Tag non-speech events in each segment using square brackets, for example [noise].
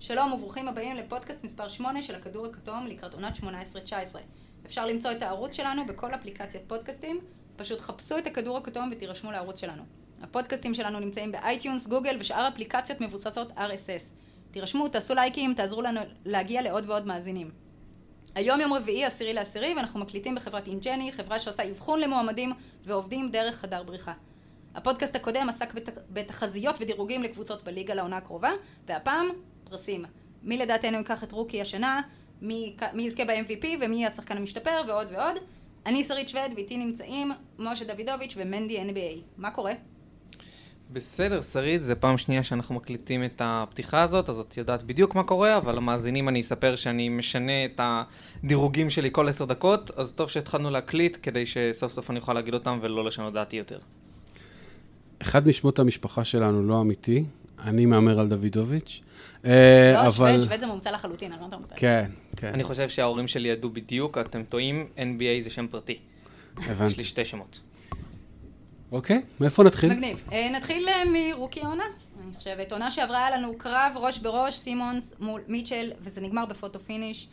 שלום וברוכים הבאים לפודקאסט מספר 8 של הכדור הכתום לקראת עונת 18-19. אפשר למצוא את הערוץ שלנו בכל אפליקציית פודקאסטים, פשוט חפשו את הכדור הכתום ותירשמו לערוץ שלנו. הפודקאסטים שלנו נמצאים ב iTunes, גוגל ושאר אפליקציות מבוססות RSS. תירשמו, תעשו לייקים, תעזרו לנו להגיע לעוד ועוד מאזינים. היום יום רביעי, עשירי לעשירי, ואנחנו מקליטים בחברת אינג'ני, חברה שעושה אבחון למועמדים ועובדים דרך חדר בריחה. הפודקאסט הקודם עסק בת... בתחזיות ודירוגים לקבוצות בליגה לעונה הקרובה, והפעם פרסים. מי לדעתנו ייקח את רוקי השנה, מי, מי יזכה ב-MVP ומי יהיה השחקן המשתפר ועוד ועוד. אני שרית שווד ואיתי נמצאים משה דוידוביץ' ומנדי NBA. מה קורה? בסדר, שרית, זה פעם שנייה שאנחנו מקליטים את הפתיחה הזאת, אז את יודעת בדיוק מה קורה, אבל למאזינים אני אספר שאני משנה את הדירוגים שלי כל עשר דקות, אז טוב שהתחלנו להקליט כדי שסוף סוף אני אוכל להגיד אותם ולא לשנות דעתי יותר. אחד משמות המשפחה שלנו לא אמיתי, אני מהמר על דוידוביץ'. אה, לא, אבל... שווה, זה מומצא לחלוטין, אני לא יודעת כן, כן. אני חושב שההורים שלי ידעו בדיוק, אתם טועים, NBA זה שם פרטי. הבנתי. יש לי שתי שמות. אוקיי, מאיפה נתחיל? מגניב. אה, נתחיל אה, מ rookie העונה. אני חושבת, עונה שעברה היה לנו קרב ראש בראש, סימונס מול מיטשל, וזה נגמר ב photo finish.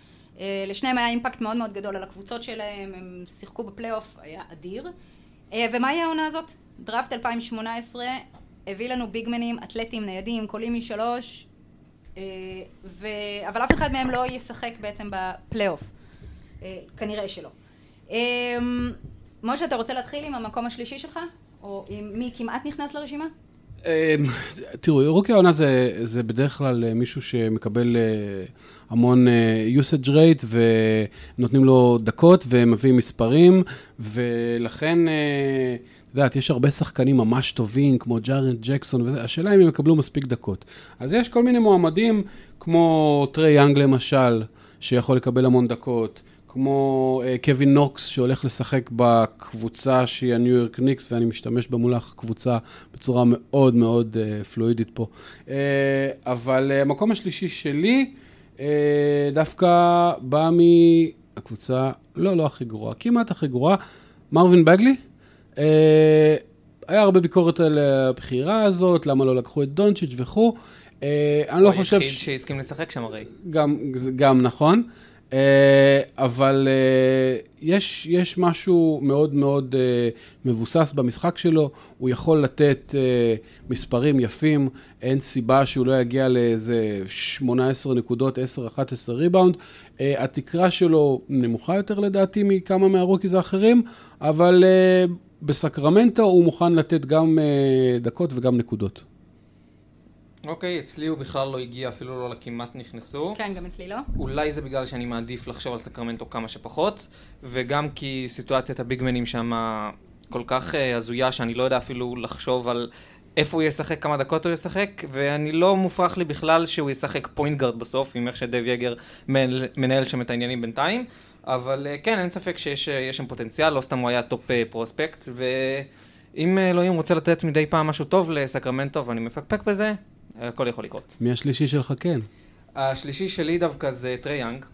לשניהם היה impact מאוד מאוד גדול על הקבוצות שלהם, הם שיחקו בפלייאוף, היה אדיר. ומה יהיה העונה הזאת? דראפט 2018 הביא לנו ביגמנים, אתלטים ניידים, קולים משלוש, ו... אבל אף אחד מהם לא ישחק בעצם בפלייאוף. אה, כנראה שלא. אה, משה, אתה רוצה להתחיל עם המקום השלישי שלך? או עם מי כמעט נכנס לרשימה? תראו, רוקי העונה זה, זה בדרך כלל מישהו שמקבל המון usage rate ונותנים לו דקות ומביאים מספרים, ולכן... יודעת, יש הרבה שחקנים ממש טובים, כמו ג'ארן ג'קסון, והשאלה אם הם יקבלו מספיק דקות. אז יש כל מיני מועמדים, כמו טרי יאנג למשל, שיכול לקבל המון דקות, כמו אה, קווין נוקס, שהולך לשחק בקבוצה שהיא הניו יורק ניקס, ואני משתמש במונח קבוצה בצורה מאוד מאוד אה, פלואידית פה. אה, אבל המקום השלישי שלי, uh, דווקא בא מהקבוצה, לא, לא הכי גרועה, כמעט הכי גרועה, מרווין בגלי. אה, היה הרבה ביקורת על הבחירה הזאת, למה לא לקחו את דונצ'יץ' וכו'. אה, אני לא חושב... הוא היחיד שהסכים לשחק שם הרי. גם, גם נכון. אה, אבל יש, יש משהו מאוד מאוד מבוסס במשחק שלו, הוא יכול לתת מספרים יפים, אין סיבה שהוא לא יגיע לאיזה 18 נקודות, 10-11 ריבאונד. התקרה שלו נמוכה יותר לדעתי מכמה מה rookies האחרים, אבל בסקרמנטו הוא מוכן לתת גם אה, דקות וגם נקודות. אוקיי, אוקיי, אצלי הוא בכלל לא הגיע, אפילו לא לכמעט נכנסו. כן, גם אצלי לא. אולי זה בגלל שאני מעדיף לחשוב על סקרמנטו כמה שפחות, וגם כי סיטואציית הביגמנים שם כל כך אה, הזויה, שאני לא יודע אפילו לחשוב על איפה הוא ישחק, כמה דקות הוא ישחק, ואני לא מופרך לי בכלל שהוא ישחק point guard בסוף, עם איך שדייב יגר מנהל, מנהל שם את העניינים בינתיים. אבל אה, כן, אין ספק שיש אה, שם פוטנציאל, לא סתם הוא היה top אה, prospect, ואם אלוהים רוצה לתת מדי פעם משהו טוב לסקרמנטו ואני מפקפק בזה, הכל יכול לקרות. מי השלישי שלך כן? השלישי שלי דווקא זה טריי יאנג,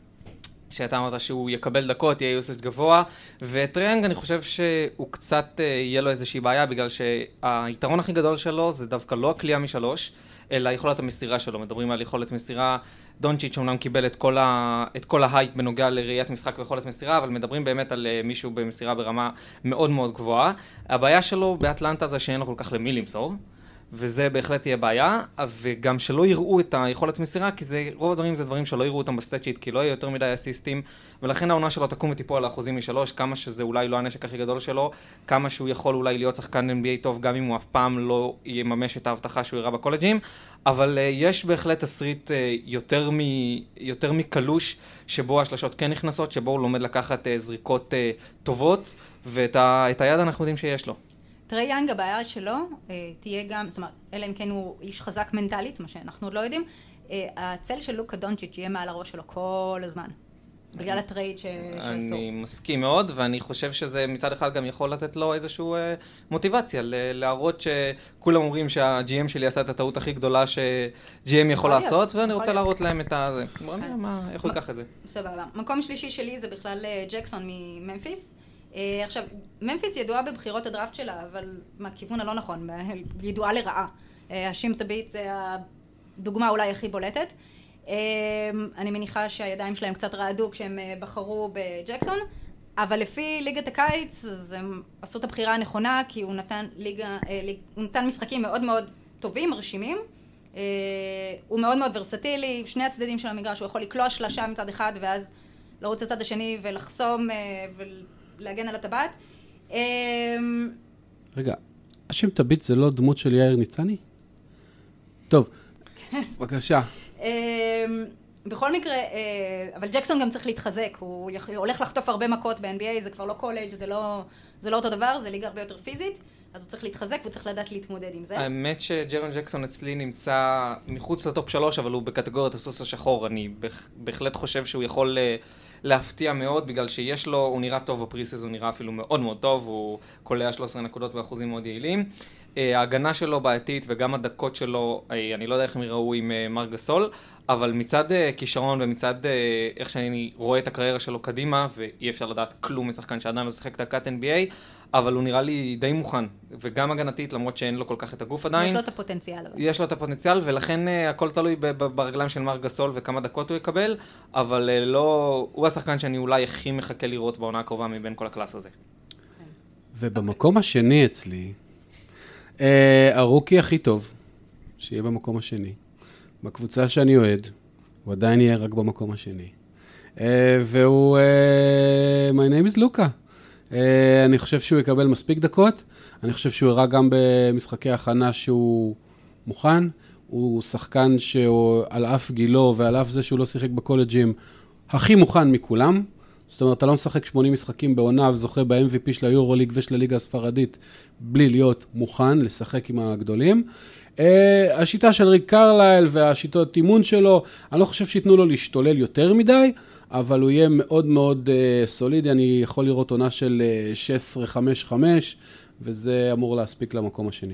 שאתה אמרת שהוא יקבל דקות, יהיה יוסס גבוה, וטריי יאנג אני חושב שהוא קצת, יהיה לו איזושהי בעיה, בגלל שהיתרון הכי גדול שלו זה דווקא לא הקליעה משלוש, אלא יכולת המסירה שלו. מדברים על יכולת מסירה דונצ'יץ' אמנם קיבל את כל, ה, את כל ההייפ בנוגע לראיית משחק ויכולת מסירה, אבל מדברים באמת על אה, מישהו במסירה ברמה מאוד מאוד גבוהה. הבעיה שלו באטלנטה זה שאין לו כל כך למי למסור. וזה בהחלט יהיה בעיה, וגם שלא יראו את היכולת מסירה, כי זה, רוב הדברים זה דברים שלא יראו אותם ב stats כי לא יהיה יותר מדי אסיסטים, ולכן העונה שלו תקום ותיפול על האחוזים משלוש, כמה שזה אולי לא הנשק הכי גדול שלו, כמה שהוא יכול אולי להיות שחקן NBA טוב, גם אם הוא אף פעם לא יממש את ההבטחה שהוא יראה בקולג'ים, אבל uh, יש בהחלט תסריט uh, יותר, מ, יותר מקלוש, שבו השלשות כן נכנסות, שבו הוא לומד לקחת uh, זריקות uh, טובות, ואת ה, היד אנחנו יודעים שיש לו. טרי יאנג הבעיה שלו אה, תהיה גם, זאת אומרת, אלא אם כן הוא איש חזק מנטלית, מה שאנחנו עוד לא יודעים, אה, הצל של לוקה דונצ'יץ' יהיה מעל הראש שלו כל הזמן. בגלל ה trade ש... שעשו. אני מסכים מאוד, ואני חושב שזה מצד אחד גם יכול לתת לו איזושהי אה, מוטיבציה, להראות שכולם אומרים שה-GM שלי עשה את הטעות הכי גדולה ש-GM יכול לעשות, ואני רוצה להראות להם את ה... בוא נראה איך הוא ייקח את זה. סבבה. מקום שלישי שלי זה בכלל ג'קסון מממפיס. אה, עכשיו, ממפיס ידועה בבחירות הדראפט שלה, אבל מהכיוון הלא נכון, ידועה לרעה. אה, השם תביט זה הדוגמה אולי הכי בולטת. אה, אני מניחה שהידיים שלהם קצת רעדו כשהם בחרו בג'קסון, אבל לפי ליגת הקיץ, אז הם עשו את הבחירה הנכונה, כי הוא נתן, ליגה, ליג, הוא נתן משחקים מאוד מאוד טובים, מרשימים. הוא מאוד מאוד ורסטילי, שני הצדדים של המגרש, הוא יכול לקלוע שלשה מצד אחד, ואז לרוץ לצד השני ולחסום אה, ולהגן על הטבעת. אה, רגע, אשם תביט זה לא דמות של יאיר ניצני? טוב, בבקשה. אה, בכל מקרה, אה, אבל ג'קסון גם צריך להתחזק, הוא הולך לחטוף הרבה מכות ב-NBA, זה כבר לא קולג', זה לא, זה לא אותו דבר, זה ליגה הרבה יותר פיזית, אז הוא צריך להתחזק והוא צריך לדעת להתמודד עם זה. האמת שג'רון ג'קסון אצלי נמצא מחוץ לטופ שלוש, אבל הוא בקטגוריית הסוס השחור. אני בהח- בהחלט חושב שהוא יכול אה, להפתיע מאוד, בגלל שיש לו, הוא נראה טוב בפריסס, הוא נראה אפילו מאוד מאוד טוב, הוא קולע 13 נקודות באחוזים מאוד יעילים. אה, ההגנה שלו בעייתית וגם הדקות שלו, אה, אני לא יודע איך הם יראו עם אה, מר גסול, אבל מצד כישרון ומצד איך שאני רואה את הקריירה שלו קדימה, ואי אפשר לדעת כלום משחקן שעדיין לא שיחק דקת NBA, אבל הוא נראה לי די מוכן, וגם הגנתית, למרות שאין לו כל כך את הגוף יש עדיין. לו את הפוטנציאל. אבל. יש לו את הפוטנציאל, ולכן uh, הכל תלוי ב- ב- ברגליים של מר גסול וכמה דקות הוא יקבל, אבל uh, לא... הוא השחקן שאני אולי הכי מחכה לראות בעונה הקרובה מבין כל הקלאס הזה. ובמקום השני אצלי, אה, הרוקי הכי טוב, שיהיה במקום השני. בקבוצה שאני אוהד, הוא עדיין יהיה רק במקום השני. אה, והוא, אה, my name is לוקה. אה, אני חושב שהוא יקבל מספיק דקות, אני חושב שהוא הראה גם במשחקי הכנה שהוא מוכן. הוא שחקן שהוא, על אף גילו ועל אף זה שהוא לא שיחק בקולג'ים, הכי מוכן מכולם. זאת אומרת, אתה לא משחק 80 משחקים בעונה וזוכה ב-MVP של היורוליג ושל הליגה הספרדית בלי להיות מוכן לשחק עם הגדולים. Uh, השיטה של ריק קרלייל והשיטות אימון שלו, אני לא חושב שייתנו לו להשתולל יותר מדי, אבל הוא יהיה מאוד מאוד uh, סולידי, אני יכול לראות עונה של uh, 16-5-5, וזה אמור להספיק למקום השני.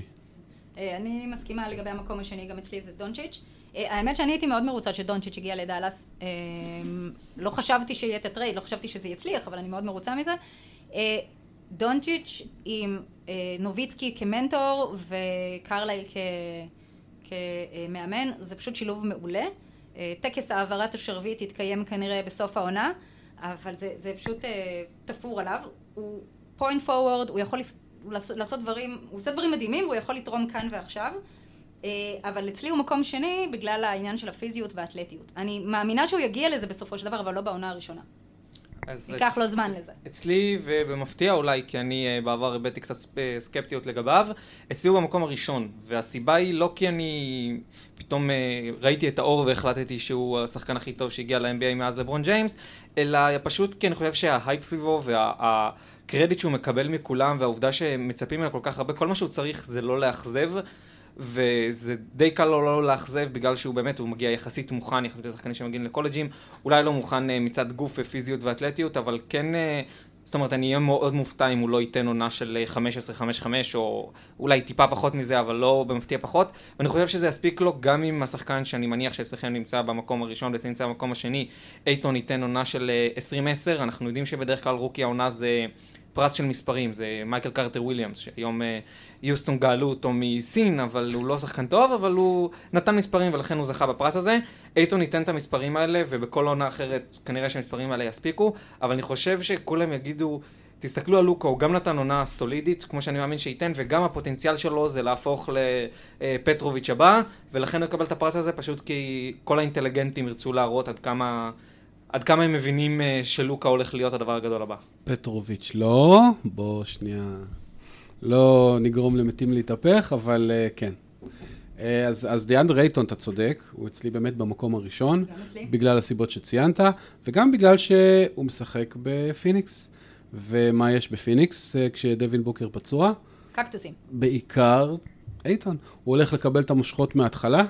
אה, אני מסכימה לגבי המקום השני, גם אצלי זה דונצ'יץ'. אה, האמת שאני הייתי מאוד מרוצה שדונצ'יץ' הגיע לדאלאס. אה, לא חשבתי שיהיה את ה trade, לא חשבתי שזה יצליח, אבל אני מאוד מרוצה מזה. אה, דונצ'יץ' עם אה, נוביצקי כמנטור וקרלייל כמאמן, זה פשוט שילוב מעולה. אה, טקס העברת השרביט יתקיים כנראה בסוף העונה, אבל זה, זה פשוט אה, תפור עליו. הוא פוינט פורוורד, הוא יכול לעשות דברים, הוא עושה דברים מדהימים והוא יכול לתרום כאן ועכשיו. אה, אבל אצלי הוא מקום שני בגלל העניין של הפיזיות והאתלטיות. אני מאמינה שהוא יגיע לזה בסופו של דבר, אבל לא בעונה הראשונה. ייקח לו זמן לזה. אצלי, ובמפתיע אולי, כי אני אה, בעבר הבאתי קצת אה, סקפטיות לגביו, אצלי הוא במקום הראשון, והסיבה היא לא כי אני פתאום אה, ראיתי את האור והחלטתי שהוא השחקן הכי טוב שהגיע ל-NBA מאז לברון ג'יימס, אלא פשוט כי אני חושב שההייפ סביבו והקרדיט שהוא מקבל מכולם, והעובדה שמצפים ממנו כל כך הרבה, כל מה שהוא צריך זה לא לאכזב. וזה די קל לו לא לאכזב בגלל שהוא באמת, הוא מגיע יחסית מוכן, יחסית לשחקנים שמגיעים מקולג'ים, אולי לא מוכן אה, מצד גוף ופיזיות ואתלטיות, אבל כן, אה, זאת אומרת, אני אהיה מאוד מופתע אם הוא לא ייתן עונה של אה, 15-5-5, או אולי טיפה פחות מזה, אבל לא במפתיע פחות, ואני חושב שזה יספיק לו גם אם השחקן שאני מניח שאצלכם נמצא במקום הראשון ואצלי נמצא במקום השני, אייטון ייתן עונה של אה, 20-10, אנחנו יודעים שבדרך כלל rookie העונה זה... פרס של מספרים, זה מייקל קרטר וויליאמס, שהיום אה, יוסטון גאלו אותו מסין, אבל הוא לא שחקן טוב, אבל הוא נתן מספרים ולכן הוא זכה בפרס הזה. אייטון ייתן את המספרים האלה, ובכל עונה אחרת כנראה שהמספרים האלה יספיקו, אבל אני חושב שכולם יגידו, תסתכלו על לוקה, הוא גם נתן עונה סולידית, כמו שאני מאמין שייתן, וגם הפוטנציאל שלו זה להפוך לפטרוביץ' הבא, ולכן הוא יקבל את הפרס הזה, פשוט כי כל האינטליגנטים ירצו להראות עד כמה... עד כמה הם מבינים אה, שלוקה הולך להיות הדבר הגדול הבא. פטרוביץ' לא, בוא שנייה, לא נגרום למתים להתהפך, אבל uh, כן. Uh, אז, אז דיאנד רייטון, אתה צודק, הוא אצלי באמת במקום הראשון, גם אצלי. בגלל הסיבות שציינת, וגם בגלל שהוא משחק בפיניקס. ומה יש בפיניקס אה, כשדווין בוקר פצוע? קקטוסים. בעיקר אייטון. הוא הולך לקבל את המושכות מההתחלה.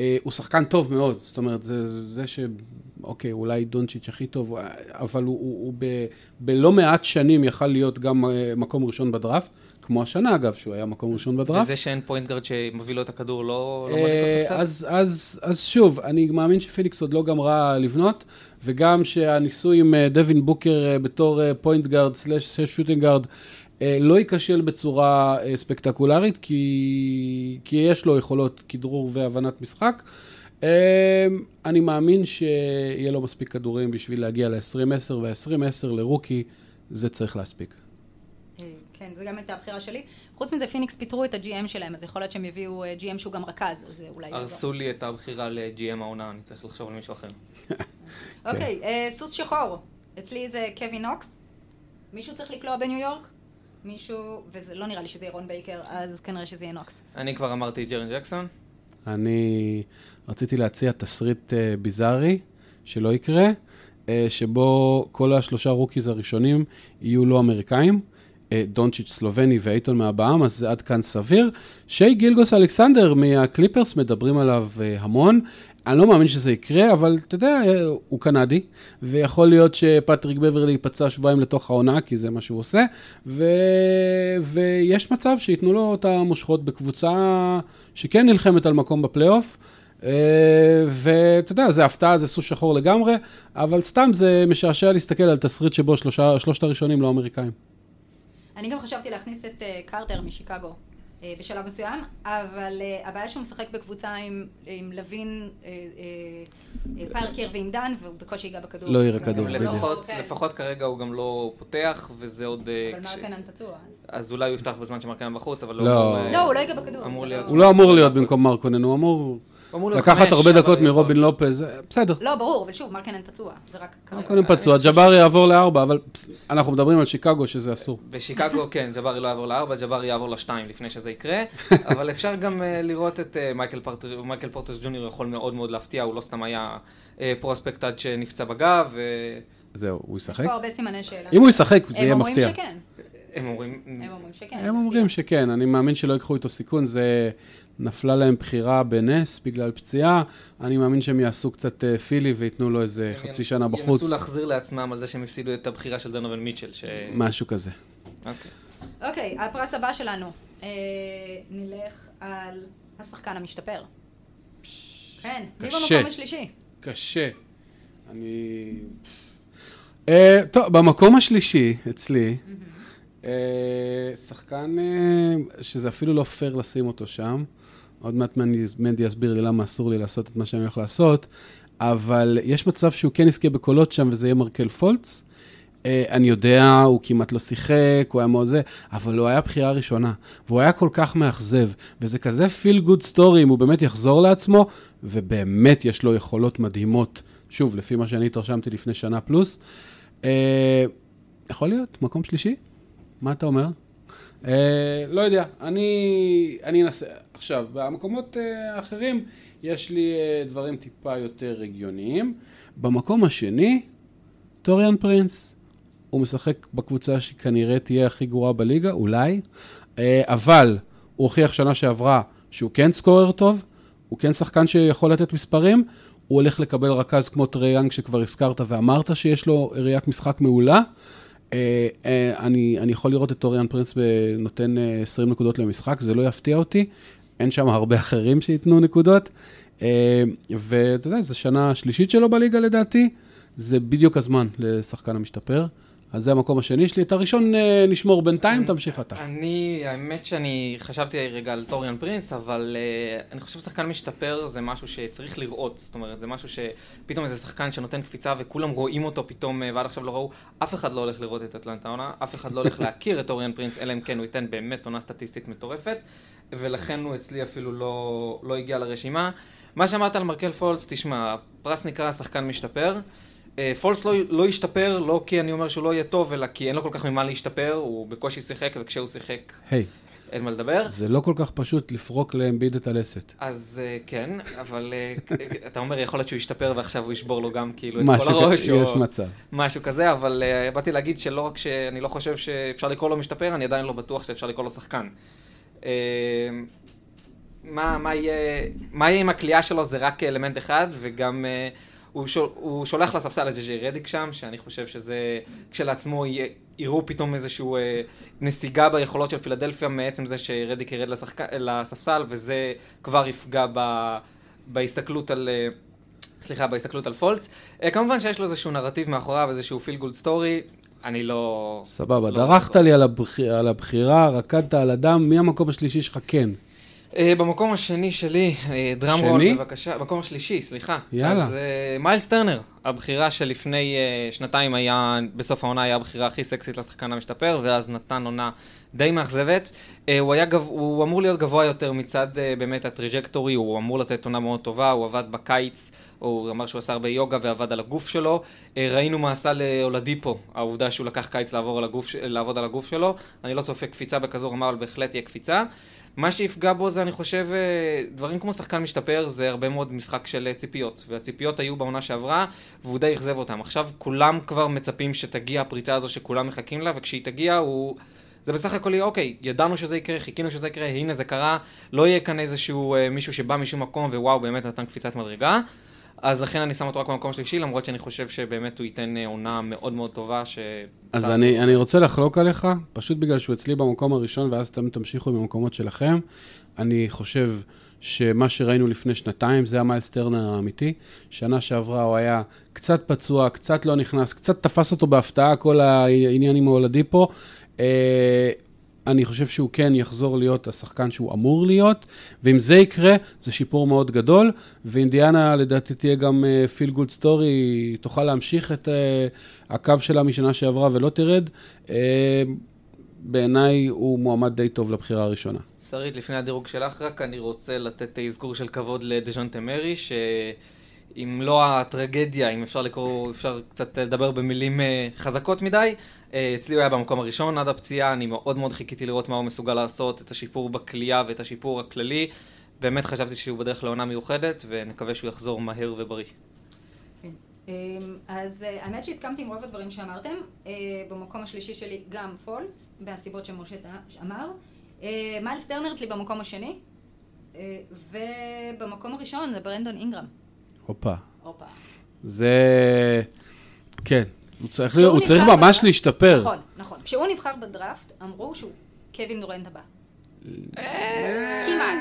אה, הוא שחקן טוב מאוד, זאת אומרת, זה, זה ש... אוקיי, אולי דונצ'יץ' הכי טוב, אבל הוא, הוא, הוא ב, בלא מעט שנים יכל להיות גם אה, מקום ראשון בדראפט, כמו השנה אגב, שהוא היה מקום ראשון בדראפט. וזה שאין point guard שמוביל לו את הכדור לא לא מדאיג אה, אותך קצת? אז, אז, אז שוב, אני מאמין שפיניקס עוד לא גמרה לבנות, וגם שהניסוי עם אה, דווין בוקר אה, בתור point guard slash shooting guard, לא ייכשל בצורה אה, ספקטקולרית, כי, כי יש לו יכולות כדרור והבנת משחק. אני מאמין שיהיה לו מספיק כדורים בשביל להגיע ל-20-10, וה-20-10 ל rookie, זה צריך להספיק. אה, כן, זו גם הייתה הבחירה שלי. חוץ מזה, פיניקס פיטרו את ה-GM שלהם, אז יכול להיות שהם יביאו אה, GM שהוא גם רכז, אז אולי... הרסו לי את הבחירה ל-GM העונה, אני צריך לחשוב על מישהו אחר. [laughs] אוקיי, אה, סוס שחור. אצלי זה קווין נוקס. מישהו צריך לקלוע בניו יורק? מישהו, וזה לא נראה לי שזה יהיה רון בייקר, אז כנראה שזה יהיה נוקס. אני כבר אמרתי ג'רן ג'קסון. אני רציתי להציע תסריט ביזארי, שלא יקרה, שבו כל השלושה rookies הראשונים יהיו לא אמריקאים. אה, דונצ'יץ' סלובני ואייטון מהבאם, אז זה עד כאן סביר. שי גילגוס אלכסנדר מהקליפרס מדברים עליו אה, המון. אני לא מאמין שזה יקרה, אבל אתה יודע, אה, הוא קנדי, ויכול להיות שפטריק בברלי ייפצע שבועיים לתוך העונה, כי זה מה שהוא עושה, ו... ויש מצב שייתנו לו את המושכות בקבוצה שכן נלחמת על מקום בפלייאוף. ואתה יודע, זה הפתעה, זה סוס שחור לגמרי, אבל סתם זה משעשע להסתכל על תסריט שבו שלושה, שלושת הראשונים לא אמריקאים. אני גם חשבתי להכניס את אה, קרטר משיקגו אה, בשלב מסוים, אבל אה, הבעיה שהוא משחק בקבוצה עם, עם לוין, פארקר ועם דן, והוא בקושי ייגע בכדור. לא יראה כדור, לפחות, כן. לפחות כרגע הוא גם לא פותח, וזה עוד... אבל כש... מרקנן פצוע. אז אולי הוא יפתח בזמן שמרקנן בחוץ, אבל לא... לא, לא הוא לא ייגע בכדור. הוא לא אמור להיות במקום מרקונן, הוא אמור... לקחת הרבה דקות מרובין לופז, בסדר. לא, ברור, אבל שוב, מרקנן פצוע, זה רק... מרקנן פצוע, ג'בארי יעבור לארבע, אבל אנחנו מדברים על שיקגו שזה אסור. בשיקגו, כן, ג'בארי לא יעבור לארבע, ג'בארי יעבור לשתיים לפני שזה יקרה, [laughs] אבל אפשר גם אה, לראות את אה, מייקל פורטוס ג'וניור יכול מאוד מאוד להפתיע, הוא לא סתם היה אה, פרוספקט עד שנפצע בגב. זהו, הוא ישחק? יש פה הרבה סימני שאלה. אם הוא ישחק, זה יהיה מפתיע. הם אומרים שכן. הם אומרים... שכן. הם אומרים שכן, אני מאמין שלא ייקחו איתו סיכון, זה נפלה להם בחירה בנס בגלל פציעה, אני מאמין שהם יעשו קצת אה, פילי וייתנו לו איזה חצי שנה בחוץ. ינסו להחזיר לעצמם על זה שהם הפסידו את הבחירה של דונובל מיטשל. ש... משהו כזה. אוקיי. אוקיי, הפרס הבא שלנו. אה, נלך על השחקן המשתפר. כן, מי במקום השלישי? קשה. אני... אה, טוב, במקום השלישי אצלי, שחקן שזה אפילו לא פייר לשים אותו שם. עוד מעט מנדי יסביר לי למה אסור לי לעשות את מה שאני הולך לעשות, אבל יש מצב שהוא כן יזכה בקולות שם וזה יהיה מרקל פולץ. Uh, אני יודע, הוא כמעט לא שיחק, הוא היה מאוד זה, אבל הוא היה בחירה ראשונה, והוא היה כל כך מאכזב, וזה כזה feel good story אם הוא באמת יחזור לעצמו, ובאמת יש לו יכולות מדהימות, שוב, לפי מה שאני התרשמתי לפני שנה פלוס. Uh, יכול להיות, מקום שלישי? מה אתה אומר? Uh, לא יודע, אני אנסה. עכשיו, במקומות האחרים יש לי uh, דברים טיפה יותר הגיוניים. במקום השני, טוריאן פרינס. הוא משחק בקבוצה שכנראה תהיה הכי גרועה בליגה, אולי, uh, אבל הוא הוכיח שנה שעברה שהוא כן סקורר טוב, הוא כן שחקן שיכול לתת מספרים, הוא הולך לקבל רכז כמו טריי יאנג שכבר הזכרת ואמרת שיש לו ראיית משחק מעולה. אני, אני יכול לראות את טוריאן פרינס נותן uh, 20 נקודות למשחק, זה לא יפתיע אותי. אין שם הרבה אחרים שייתנו נקודות. אה, ואתה יודע, זו שנה שלישית שלו בליגה לדעתי, זה בדיוק הזמן לשחקן המשתפר. אז זה המקום השני שלי. את הראשון אה, נשמור בינתיים, תמשיך אתה. אני, האמת שאני חשבתי רגע על טוריאן פרינס, אבל uh, אני חושב ששחקן משתפר זה משהו שצריך לראות. זאת אומרת, זה משהו שפתאום איזה שחקן שנותן קפיצה וכולם רואים אותו פתאום, ועד עכשיו לא ראו, אף אחד לא הולך לראות את אטלנטה העונה, אף אחד לא הולך [laughs] להכיר את טוריאן פרינס, אלא אם כן הוא ייתן באמת עונה סטטיסטית מטורפת. ולכן הוא אצלי אפילו לא, לא הגיע לרשימה. מה שאמרת על מרקל פולץ, תשמע, הפרס נקרא שחקן משתפר. אה, פולץ לא, לא השתפר, לא כי אני אומר שהוא לא יהיה טוב, אלא כי אין לו כל כך ממה להשתפר, הוא בקושי שיחק, וכשהוא שיחק, hey, אין מה לדבר. זה לא כל כך פשוט לפרוק לאמביד את הלסת. אז uh, כן, אבל uh, [laughs] אתה אומר, יכול להיות שהוא ישתפר ועכשיו הוא ישבור לו גם כאילו את כל הראש, או יש מצב. משהו כזה, אבל uh, באתי להגיד שלא רק שאני לא חושב שאפשר לקרוא לו משתפר, אני עדיין לא בטוח שאפשר לקרוא לו שחקן. אמ, מה, מה, יהיה, מה יהיה עם הכלייה שלו זה רק אלמנט אחד, וגם uh, הוא, שול, הוא שולח לספסל את ג'י רדיק שם, שאני חושב שזה כשלעצמו יראו פתאום איזושהי uh, נסיגה ביכולות של פילדלפיה מעצם זה שרדיק ירד לשחק, לספסל, וזה כבר יפגע ב, בהסתכלות על... Uh, סליחה, בהסתכלות על פולץ. Uh, כמובן שיש לו איזשהו נרטיב מאחוריו, איזשהו feel good story, אני לא... סבבה, לא דרכת לי על, הבחיר, על הבחירה, רקדת על הדם, מי המקום השלישי שלך כן? אה, במקום השני שלי, אה, drum? roll בבקשה, במקום השלישי, סליחה. יאללה. אז אה, מיילס טרנר, הבחירה שלפני אה, שנתיים היה, בסוף העונה היה הבחירה הכי סקסית לשחקן המשתפר, ואז נתן עונה די מאכזבת. אה, הוא גב, הוא אמור להיות גבוה יותר מצד אה, באמת הטריג'קטורי, הוא אמור לתת עונה מאוד טובה, הוא עבד בקיץ, הוא אמר שהוא עשה הרבה יוגה ועבד על הגוף שלו. אה, ראינו מה עשה לאולדיפו, העובדה שהוא לקח קיץ על הגוף, לעבוד על הגוף שלו. אני לא צופה קפיצה בכזו רמה, אבל בהחלט תהיה קפיצה. מה שיפגע בו זה, אני חושב, אה, דברים כמו שחקן משתפר, זה הרבה מאוד משחק של אה, ציפיות. והציפיות היו בעונה שעברה, והוא די אכזב אותם. עכשיו כולם כבר מצפים שתגיע הפריצה הזו שכולם מחכים לה, וכשהיא תגיע, הוא... זה בסך הכל יהיה, אוקיי, ידענו שזה יקרה, חיכינו שזה יקרה, הנה זה קרה, לא יהיה כאן איזשהו אה, מישהו שבא משום מקום ווואו, באמת נתן קפיצת מדרגה. אז לכן אני שם אותו רק במקום שלישי, למרות שאני חושב שבאמת הוא ייתן אה, עונה מאוד מאוד טובה, ש... אז אני, אני רוצה לחלוק עליך, פשוט בגלל שהוא אצלי במקום הראשון, ואז אתם תמשיכו עם המקומות שלכם. אני חושב שמה שראינו לפני שנתיים, זה המיילס טרנר האמיתי. שנה שעברה הוא היה קצת פצוע, קצת לא נכנס, קצת תפס אותו בהפתעה, כל העניין עם ההולדי פה. אני חושב שהוא כן יחזור להיות השחקן שהוא אמור להיות, ואם זה יקרה, זה שיפור מאוד גדול, ואינדיאנה לדעתי תהיה גם feel good story, תוכל להמשיך את uh, הקו שלה משנה שעברה ולא תרד. Uh, בעיניי הוא מועמד די טוב לבחירה הראשונה. שרית, לפני הדירוג שלך, רק אני רוצה לתת אזכור של כבוד לדז'ונטה מרי, שאם לא הטרגדיה, אם אפשר לקרוא, אפשר קצת לדבר במילים אה, חזקות מדי, אה, אצלי הוא היה במקום הראשון עד הפציעה, אני מאוד מאוד חיכיתי לראות מה הוא מסוגל לעשות, את השיפור בכלייה ואת השיפור הכללי. באמת חשבתי שהוא בדרך לעונה מיוחדת, ונקווה שהוא יחזור מהר ובריא. כן. אמ, אז אה, האמת שהסכמתי עם רוב הדברים שאמרתם. במקום השלישי שלי גם פולץ, מהסיבות שמשה אמר. מיילס טרנר אצלי במקום השני. ובמקום הראשון זה ברנדון אינגרם. הופה. הופה. זה... כן. הוא צריך, להיות, הוא צריך ממש בדראפט- להשתפר. נכון, נכון. כשהוא נבחר בדראפט, אמרו שהוא קווין דורנט הבא. כמעט.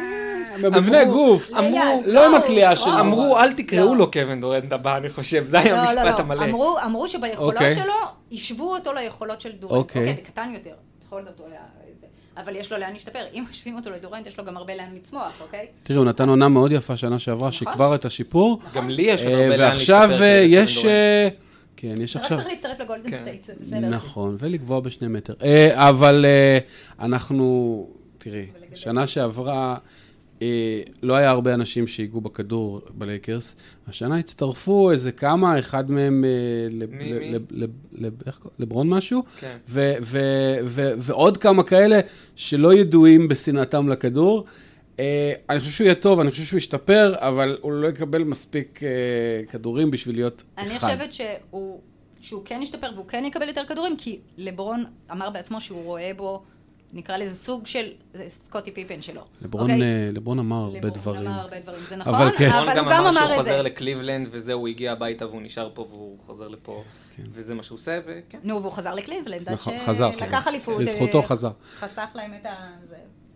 במבנה אמרו- גוף. ליד, לא עם לא, הקליעה הוא שלו. שרוף. אמרו, אל תקראו לא. לו קווין דורנט הבא, אני חושב, זה היה לא, המשפט לא, לא. המלא. אמרו, אמרו שביכולות אוקיי. שלו, השוו אותו ליכולות של דורנט. אוקיי. אוקיי, זה קטן יותר. בכל זאת הוא היה... אבל יש לו לאן להשתפר. אם משווים אותו לדורנט, יש לו גם הרבה לאן לצמוח, אוקיי? תראי, הוא נתן עונה מאוד יפה שנה שעברה, נכון. שכבר את השיפור. גם לי יש עוד אה, הרבה לאן ועכשיו להשתפר. אה, כקווין יש... אה, כן, יש אתה רק עכשיו... צריך להצטרף לגולדן כן. סטייט, זה בסדר. נכון, ולגבוה בשני מטר. אבל אנחנו, תראי. שנה שעברה לא היה הרבה אנשים שהיגעו בכדור בלייקרס. השנה הצטרפו איזה כמה, אחד מהם אה? לברון משהו, כן. ו- ו- ו- ועוד כמה כאלה שלא ידועים בשנאתם לכדור. אה, אני חושב שהוא יהיה טוב, אני חושב שהוא ישתפר, אבל הוא לא יקבל מספיק אה, כדורים בשביל להיות אחד. אני חושבת שהוא, שהוא כן ישתפר והוא כן יקבל יותר כדורים, כי לברון אמר בעצמו שהוא רואה בו, נקרא לזה סוג של זה סקוטי פיפן שלו. לברון, אוקיי? אה, לברון אמר הרבה לברון דברים. אמר הרבה דברים, זה נכון, אבל אבל, כן. רון הוא גם גם אמר שהוא אמר את חוזר זה. לקליבלנד, וזהו, הוא הגיע הביתה והוא נשאר פה והוא חוזר לפה, וזה מה שהוא עושה, וכן. נו, והוא חזר לקליבלנד, עד נכון, חזר, שלקח. אליפות. לזכותו אה, חזר. חסך להם את ה...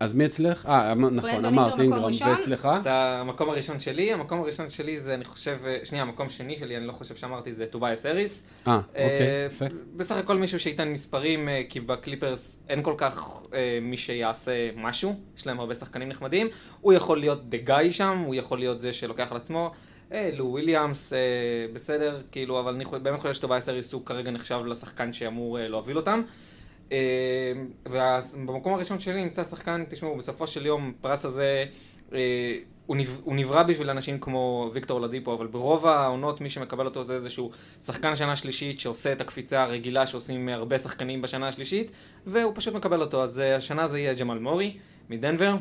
אז מי אצלך? אה, אמ- נכון, אמרת אינגרם. ואצלך? את המקום הראשון שלי, המקום הראשון שלי זה, אני חושב, אה, שנייה, המקום שני שלי, אני לא חושב שאמרתי, זה טובייס האריס. אה, אוקיי, אה, יפה. בסך הכל מישהו שייתן מספרים, אה, כי בקליפרס אין כל כך מי שיעשה משהו, יש להם הרבה שחקנים נחמדים. הוא יכול להיות the guy שם, הוא יכול להיות זה שלוקח על עצמו. אה, לו וויליאמס, בסדר, כאילו, אבל אני באמת חושב שטובייס אריס הוא כרגע נחשב לשחקן שאמור להוביל אותם. אה, ובמקום הראשון שלי נמצא שחקן, תשמעו, בסופו של יום, הפרס הזה, אה, הוא, נב, הוא נברא בשביל אנשים כמו ויקטור לדיפו, אבל ברוב העונות מי שמקבל אותו זה איזשהו שחקן שנה שלישית שעושה את הקפיצה הרגילה שעושים הרבה שחקנים בשנה השלישית, והוא פשוט מקבל אותו. אז אה, השנה זה יהיה ג'מאל מורי מדנבר,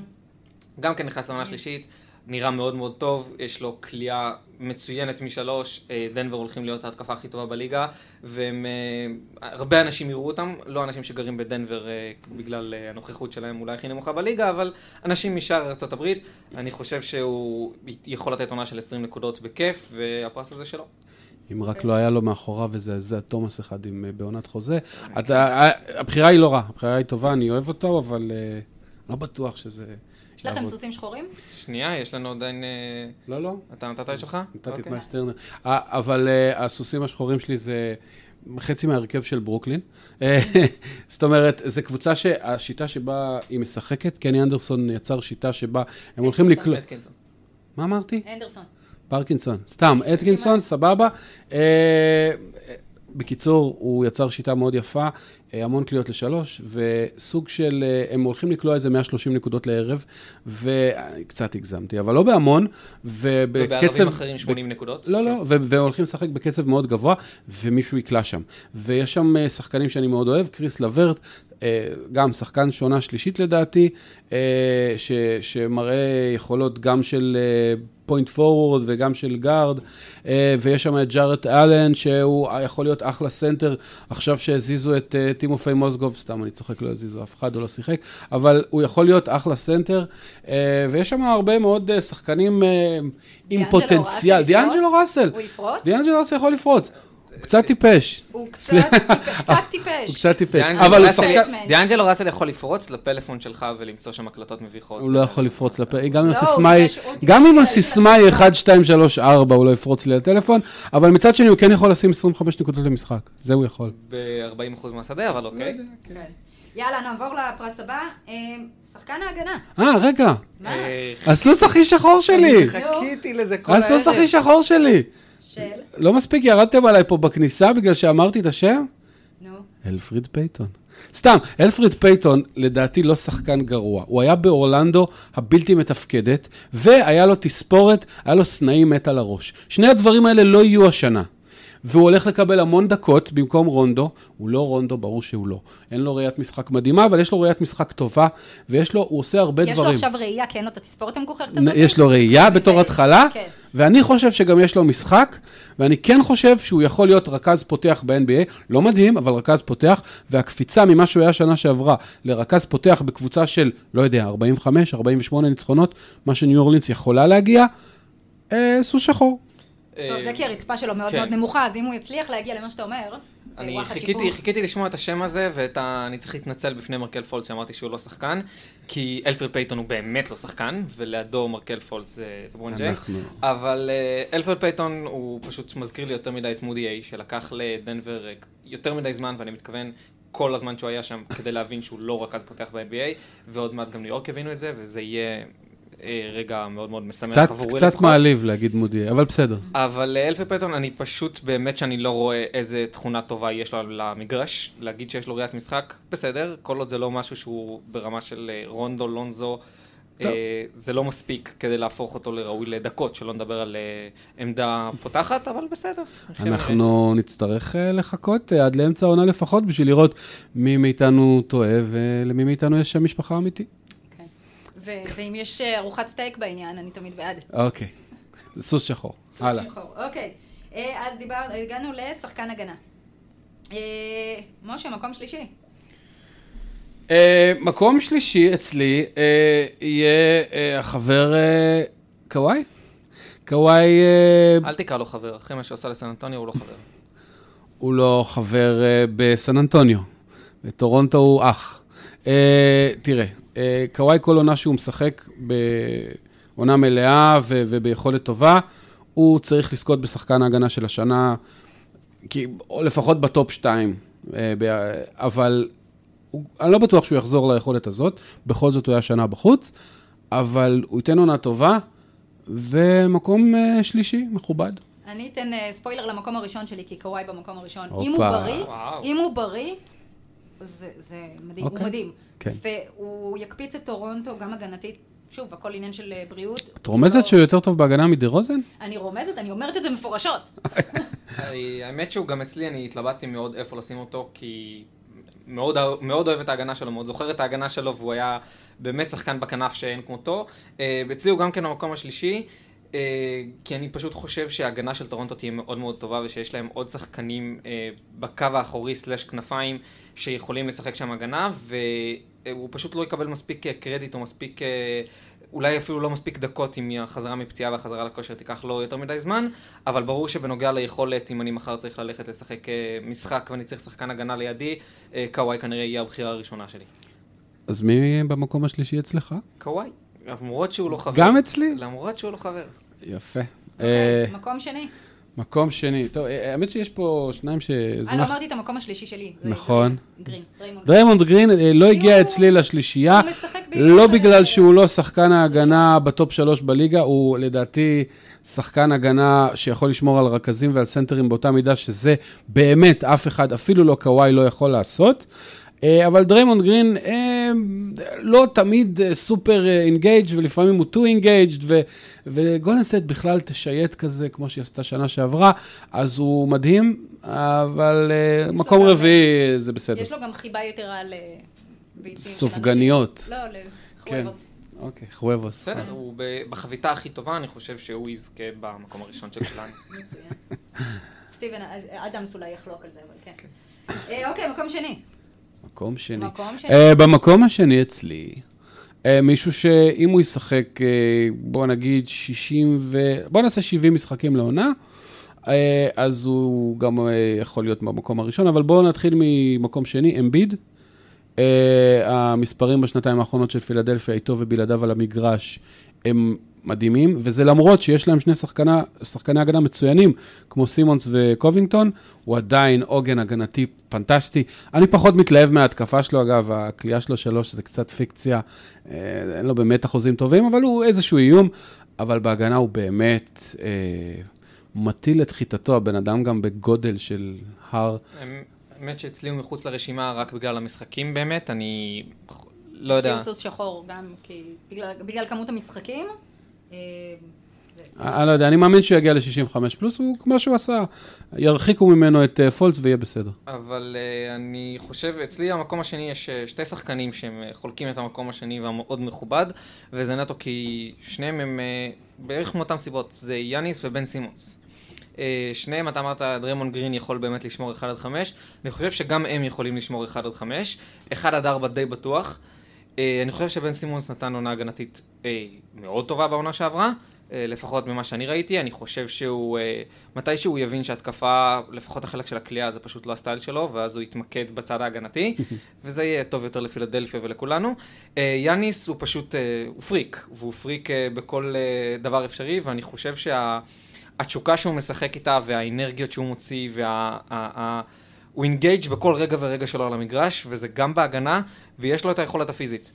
גם כן נכנס לעונה שלישית. נראה מאוד מאוד טוב, יש לו כליאה מצוינת משלוש, אה, דנבר הולכים להיות ההתקפה הכי טובה בליגה, והם, אה, אנשים יראו אותם, לא אנשים שגרים בדנבר אה, בגלל הנוכחות שלהם אולי הכי נמוכה בליגה, אבל אנשים משאר הברית, אני חושב שהוא יכול לתת עונה של 20 נקודות בכיף, והפרס הזה שלו. אם רק לא היה לו מאחוריו איזה זה תומאס אחד עם, בעונת חוזה. הבחירה היא לא רעה, הבחירה היא טובה, אני אוהב אותו, אבל לא בטוח שזה... יש לכם. סוסים שחורים? שנייה, יש לנו עדיין... אה, לא, לא, אתה נתת את שלך? נתתי את אוקיי. מיילס טרנר. אה, אבל אה, הסוסים השחורים שלי זה חצי מההרכב של ברוקלין. [laughs] זאת אומרת, זו קבוצה שהשיטה שבה היא משחקת, קני אנדרסון יצר שיטה שבה הם הולכים לקלוט... מה אמרתי? אנדרסון. פרקינסון, סתם, אטקינסון, סבבה. בקיצור, הוא יצר שיטה מאוד יפה, אה, המון קליעות לשלוש, וסוג של, אה, הם הולכים לקלוע איזה 130 נקודות לערב, וקצת הגזמתי, אבל לא בהמון, ובקצב... ובערבים אחרים 80 נקודות. לא, לא, ו- והולכים לשחק בקצב מאוד גבוה, ומישהו יקלע שם. ויש שם אה, שחקנים שאני מאוד אוהב, קריס לברט, גם שחקן שנה שלישית לדעתי, אה, ש- שמראה יכולות גם של point forward וגם של גארד, אה, ויש שם את ג'ארט אלן, שהוא יכול להיות אחלה סנטר, עכשיו שהזיזו את אה, טימופיי מוזגוב, סתם אני צוחק, לא הזיזו אף אחד, הוא לא שיחק, אבל הוא יכול להיות אחלה סנטר, אה, ויש שם הרבה מאוד אה, שחקנים אה, עם פוטנציאל. דיאנג'לו? ראסל. הוא יפרוץ? דיאנג'לו ראסל יכול לפרוץ. הוא קצת טיפש. הוא קצת טיפש. הוא קצת טיפש. דיאנג'לו אבל הוא ראסל- שחקן... דיאנג'לו ראסל יכול לפרוץ לפלאפון שלך ולמצוא שם הקלטות מביכות. הוא לא יכול לפרוץ לפה, גם אם לא, הסיסמה היא, ביקש- הוא גם ביקש אם להגיד הסיסמה היא לסיסמה. 1, 2, 3, 4, הוא לא יפרוץ לי לטלפון, אבל מצד שני הוא כן יכול לשים 25 נקודות למשחק, זה הוא יכול. ב-40% מהשדה, אבל אוקיי. כן. יאללה, נעבור לפרס הבא. אה, שחקן ההגנה. אה, רגע, מה? אה, הסוס הכי שחור שלי, חיכיתי לזה כל הערב. הסוס הכי שחור שלי. של? לא מספיק ירדתם עליי פה בכניסה בגלל שאמרתי את השם? נו. אלפריד פייטון. סתם, אלפריד פייטון לדעתי לא שחקן גרוע. הוא היה באורלנדו הבלתי מתפקדת, והיה לו תספורת, היה לו סנאי מת על הראש. שני הדברים האלה לא יהיו השנה. והוא הולך לקבל המון דקות במקום רונדו. הוא לא רונדו, ברור שהוא לא. אין לו ראיית משחק מדהימה, אבל יש לו ראיית משחק טובה, ויש לו, הוא עושה הרבה יש לו דברים. עכשיו ראייה, כי אין לו את התספורת המגוחכת הזאת? יש לו ראייה בתור זה- התחלה, כן. ואני חושב שגם יש לו משחק, ואני כן חושב שהוא יכול להיות רכז פותח ב-NBA, לא מדהים, אבל רכז פותח, והקפיצה ממה שהוא היה שנה שעברה לרכז פותח בקבוצה של, לא יודע, 45, 48 ניצחונות, מה שניו אורלינס יכולה להגיע, אה, סוס שחור. טוב, זה כי הרצפה שלו מאוד כן. מאוד נמוכה, אז אם הוא יצליח להגיע למה שאתה אומר, זה אני וואחד חיכיתי. חיכיתי לשמוע את השם הזה, ואני צריך להתנצל בפני מרקל פולץ שאמרתי שהוא לא שחקן, כי אלפרד פייטון הוא באמת לא שחקן, ולידו מרקל פולץ זה לברון ג'יימס. אנחנו- אבל uh, אלפרד פייטון הוא פשוט מזכיר לי יותר מדי את מודיאיי, שלקח לדנבר אה, יותר מדי זמן, ואני מתכוון כל הזמן שהוא היה שם, כדי להבין שהוא לא רכז פותח ב-NBA, ועוד מעט גם ניו יורק יבינו את זה, וזה יהיה אה, רגע מאוד מאוד משמח קצת, עבורי קצת לפחות. מעליב להגיד מודי, אבל בסדר. אבל לאלפי פטון, אני פשוט באמת שאני לא רואה איזה תכונה טובה יש לו למגרש. להגיד שיש לו ראיית משחק, בסדר, כל עוד זה לא משהו שהוא ברמה של אה, רונדו, לונזו, טוב. אה, זה לא מספיק כדי להפוך אותו לראוי לדקות, שלא נדבר על אה, עמדה פותחת, אבל בסדר. אנחנו נצטרך אה, לחכות אה, עד לאמצע העונה לפחות, בשביל לראות מי מאיתנו טועה ולמי מאיתנו יש שם משפחה אמיתי. ואם יש אה, ארוחת סטייק בעניין, אני תמיד בעד. אוקיי. סוס שחור. סוס הלאה. שחור. אוקיי, אה, אז דיבר, הגענו לשחקן הגנה. אה, משה, מקום שלישי. אה, מקום שלישי אצלי אה, יהיה אה, החבר קוואי. קוואי אה, אל תקרא לו חבר, אחרי מה שהוא עשה לסן אנטוניו הוא לא חבר. הוא לא חבר אה, בסן אנטוניו. בטורונטו הוא אח. אה, תראה, אה, קוואי כל עונה שהוא משחק בעונה מלאה ו- וביכולת טובה, הוא צריך לזכות בשחקן ההגנה של השנה, כי, או לפחות בטופ 2. אה, ב- אבל הוא, אני לא בטוח שהוא יחזור ליכולת הזאת, בכל זאת הוא היה שנה בחוץ, אבל הוא ייתן עונה טובה, ומקום אה, שלישי, מכובד. אני אתן אה, ספוילר למקום הראשון שלי, כי קוואי במקום הראשון. אם הוא בריא, וואו. אם הוא בריא, זה, זה מדהים, הוא אוקיי. מדהים. כן. והוא יקפיץ את טורונטו גם הגנתית. שוב, הכל עניין של אה, בריאות. את רומזת לא- שהוא יותר טוב בהגנה מדרוזן? אני רומזת, אני אומרת את זה מפורשות. [laughs] האמת שהוא גם אצלי, אני התלבטתי מאוד איפה לשים אותו, כי מאוד, מאוד אוהב את ההגנה שלו, מאוד זוכר את ההגנה שלו, והוא היה באמת שחקן בכנף שאין כמותו. אה, אצלי הוא גם כן במקום השלישי, כי אני פשוט חושב שההגנה של טורונטו תהיה מאוד מאוד טובה, ושיש להם עוד שחקנים אה, בקו האחורי סלש כנפיים, שיכולים לשחק שם הגנה, והוא פשוט לא יקבל מספיק אה, קרדיט או מספיק... אה, אולי אפילו לא מספיק דקות אם החזרה מפציעה והחזרה לכושר תיקח לו יותר מדי זמן, אבל ברור שבנוגע ליכולת, אם אני מחר צריך ללכת לשחק אה, משחק ואני צריך שחקן הגנה לידי, אה, קוואי כנראה יהיה הבחירה הראשונה שלי. אז מי במקום השלישי אצלך? קוואי, למרות שהוא לא חבר. גם אצלי? למרות שהוא לא חבר. יפה. אוקיי, אה, מקום שני. מקום שני. טוב, אה, האמת שיש פה שניים אה, לא. אמרתי את המקום השלישי שלי. נכון. גרין, דריימונד. גרין לא הגיע אצלי לשלישייה, הוא משחק בעיקר לא בגלל שהוא לא שחקן ההגנה בטופ שלוש בליגה, הוא לדעתי שחקן הגנה שיכול לשמור על רכזים ועל סנטרים באותה מידה, שזה באמת אף אחד, אפילו לא קוואי, לא יכול לעשות. אה, אבל דריימונד גרין אה, לא תמיד אה, super engaged ולפעמים הוא too engaged וגולדן סטייט בכלל תשייט כזה, כמו שהיא עשתה שנה שעברה, אז הוא מדהים, אבל אה, מקום רביעי זה בסדר. יש לו גם חיבה יתרה ל... ביצים של סופגניות. לא, כן. לחוובוס. אוקיי, חוובוס. בסדר, הוא בחביתה הכי טובה, אני חושב שהוא יזכה במקום הראשון של כולנו. [laughs] מצוין. סטיבן, אדמס אולי יחלוק על זה, אבל כן. אוקיי, מקום שני. מקום שני. מקום שני. Uh, במקום השני אצלי, uh, מישהו שאם הוא ישחק, uh, בוא נגיד 60 ו... בוא נעשה 70 משחקים לעונה, uh, אז הוא גם uh, יכול להיות במקום הראשון, אבל בואו נתחיל ממקום שני, אמביד. Uh, המספרים בשנתיים האחרונות של פילדלפיה, איתו ובלעדיו על המגרש, הם מדהימים, וזה למרות שיש להם שני שחקנה, שחקני הגנה מצוינים, כמו סימונס וקובינגטון, הוא עדיין עוגן הגנתי פנטסטי. אני פחות מתלהב מההתקפה שלו, אגב, הכלייה שלו שלוש זה קצת פיקציה, אה, אין לו באמת אחוזים טובים, אבל הוא איזשהו איום, אבל בהגנה הוא באמת אה, מטיל את חיטתו, הבן אדם גם בגודל של הר. האמת שאצלי הוא מחוץ לרשימה רק בגלל המשחקים באמת, אני לא יודע. זה סוס שחור גם, כי בגלל- בגלל כמות המשחקים. אה, זה- אני לא יודע, אני מאמין שהוא יגיע ל-65 פלוס, הוא כמו שהוא עשה, ירחיקו ממנו את אה, פולץ ויהיה בסדר. אבל אני חושב, אצלי המקום השני יש שתי שחקנים שהם חולקים את המקום השני והמאוד מכובד, וזה נטו כי שניהם הם בערך מאותן סיבות, זה יאניס ובן סימונס. Uh, שניהם, אתה אמרת, דרמון גרין יכול באמת לשמור 1 עד 5, אני חושב שגם הם יכולים לשמור 1 עד 5, 1 עד 4 די בטוח. Uh, אני חושב שבן סימונס נתן עונה הגנתית uh, מאוד טובה בעונה שעברה, uh, לפחות ממה שאני ראיתי, אני חושב שהוא, uh, מתי שהוא יבין שהתקפה, לפחות החלק של הכלייה זה פשוט לא הסטייל שלו, ואז הוא יתמקד בצד ההגנתי, [laughs] וזה יהיה טוב יותר לפילדלפיה ולכולנו. אה, יאניס הוא פשוט, אה, הוא פריק, והוא פריק אה, בכל אה, דבר אפשרי, ואני חושב שהתשוקה שהוא משחק איתה, והאנרגיות שהוא מוציא, וה... הוא engaged בכל רגע ורגע שלו על המגרש, וזה גם בהגנה, ויש לו את היכולת הפיזית.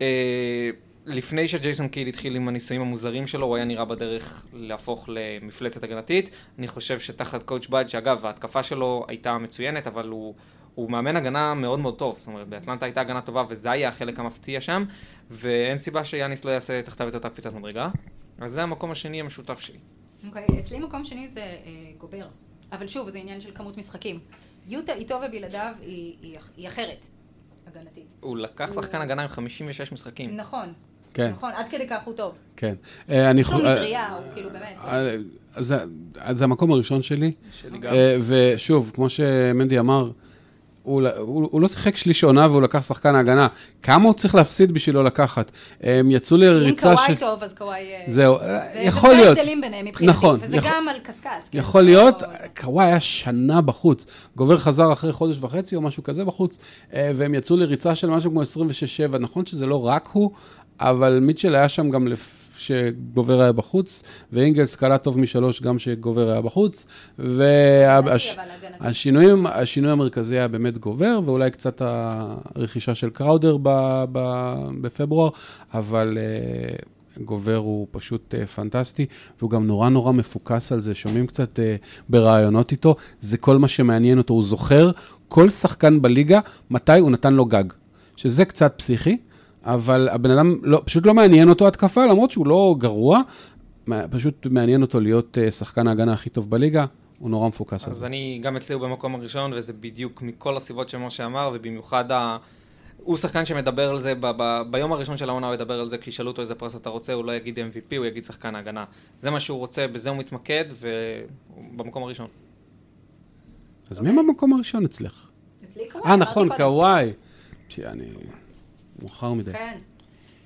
אה, לפני שג'ייסון קיד התחיל עם הניסויים המוזרים שלו, הוא היה נראה בדרך להפוך למפלצת הגנתית. אני חושב שתחת coach בוד, שאגב, ההתקפה שלו הייתה מצוינת, אבל הוא, הוא מאמן הגנה מאוד מאוד טוב. זאת אומרת, באטלנטה הייתה הגנה טובה, וזה היה החלק המפתיע שם, ואין סיבה שיאניס לא יעשה תחתיו את אותה קפיצת מדרגה. אז זה המקום השני המשותף שלי. אוקיי, אצלי מקום שני זה אה, גובר. אבל שוב, זה עניין של כמות משחקים. יוטה איתו ובלעדיו היא, היא, אח- היא אחרת, הגנתית. הוא לקח שחקן הגנה עם 56 משחקים. נכון. כן. נכון, עד כדי כך הוא טוב. כן. אה, אני יש לו חו- אה, מטריה, הוא כאילו באמת. אה, זה- המקום הראשון שלי. שלי גם. ושוב, כמו שמנדי אמר, הוא, הוא, הוא לא שיחק שליש עונה והוא לקח שחקן ההגנה. כמה הוא צריך להפסיד בשביל לא לקחת? הם יצאו אם לריצה קוואי של... טוב, אז קוואי... אה, זהו, זה- יכול זה להיות. זה הבדלים ביניהם מבחינתי. נכון, וזה יכול- גם על קשקש. כן, יכול זה להיות, לא- זה- קוואי היה שנה בחוץ. גובר חזר אחרי חודש וחצי או משהו כזה בחוץ, אה, והם יצאו לריצה של משהו כמו 26-7. נכון שזה לא רק הוא, אבל מיטשל היה שם גם לפ... שגובר היה בחוץ, ואינגלס קלע טוב משלוש גם שגובר היה בחוץ, והש... אבל הגנתי. השינויים, השינוי המרכזי היה באמת גובר, ואולי קצת הרכישה של קראודר ב, ב, בפברואר, אבל uh, גובר הוא פשוט uh, פנטסטי, והוא גם נורא נורא מפוקס על זה, שומעים קצת uh, בראיונות איתו, זה כל מה שמעניין אותו, הוא זוכר כל שחקן בליגה, מתי הוא נתן לו גג, שזה קצת פסיכי. אבל הבן אדם לא, פשוט לא מעניין אותו התקפה, למרות שהוא לא גרוע, פשוט מעניין אותו להיות uh, שחקן ההגנה הכי טוב בליגה, הוא נורא מפוקס על אז זה. אני, גם אצלי הוא במקום הראשון, וזה בדיוק מכל הסיבות שמשה אמר, ובמיוחד ה... הוא שחקן שמדבר על זה, ב- ב- ביום הראשון של העונה הוא ידבר על זה, כי ישאלו אותו איזה פרס אתה רוצה, הוא לא יגיד MVP, הוא יגיד שחקן ההגנה. זה מה שהוא רוצה, בזה הוא מתמקד, והוא במקום הראשון. אז מי במקום הראשון אצלך? אצלי קוואי. אה, נכון. קוואי. שאני... מאוחר מדי. כן,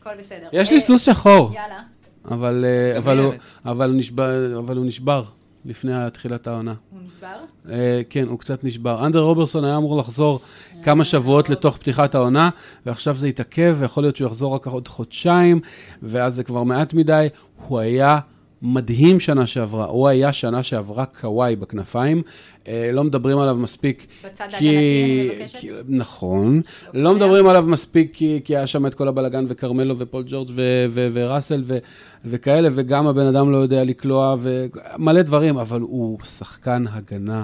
הכל בסדר. יש אה, לי סוס שחור, יאללה. אבל אה, גם אבל לי הוא- האמת. אבל הוא נשבר- אבל הוא נשבר לפני תחילת העונה. הוא נשבר? אה, כן, הוא קצת נשבר. אנדר רוברסון היה אמור לחזור כמה שבועות לתוך פתיחת העונה, ועכשיו זה התעכב, ויכול להיות שהוא יחזור רק עוד חודשיים, ואז זה כבר מעט מדי. הוא היה מדהים שנה שעברה. הוא היה שנה שעברה קוואי בכנפיים. אה, לא מדברים עליו מספיק. בצד ההגנתי, אני מבקשת. כי- נכון. לא קיים. מדברים עליו מספיק כי, כי היה שם את כל הבלגן וקרמלו ופול ג'ורג' ו- ו- וראסל ו- וכאלה, וגם הבן אדם לא יודע לקלוע ומלא דברים, אבל הוא שחקן הגנה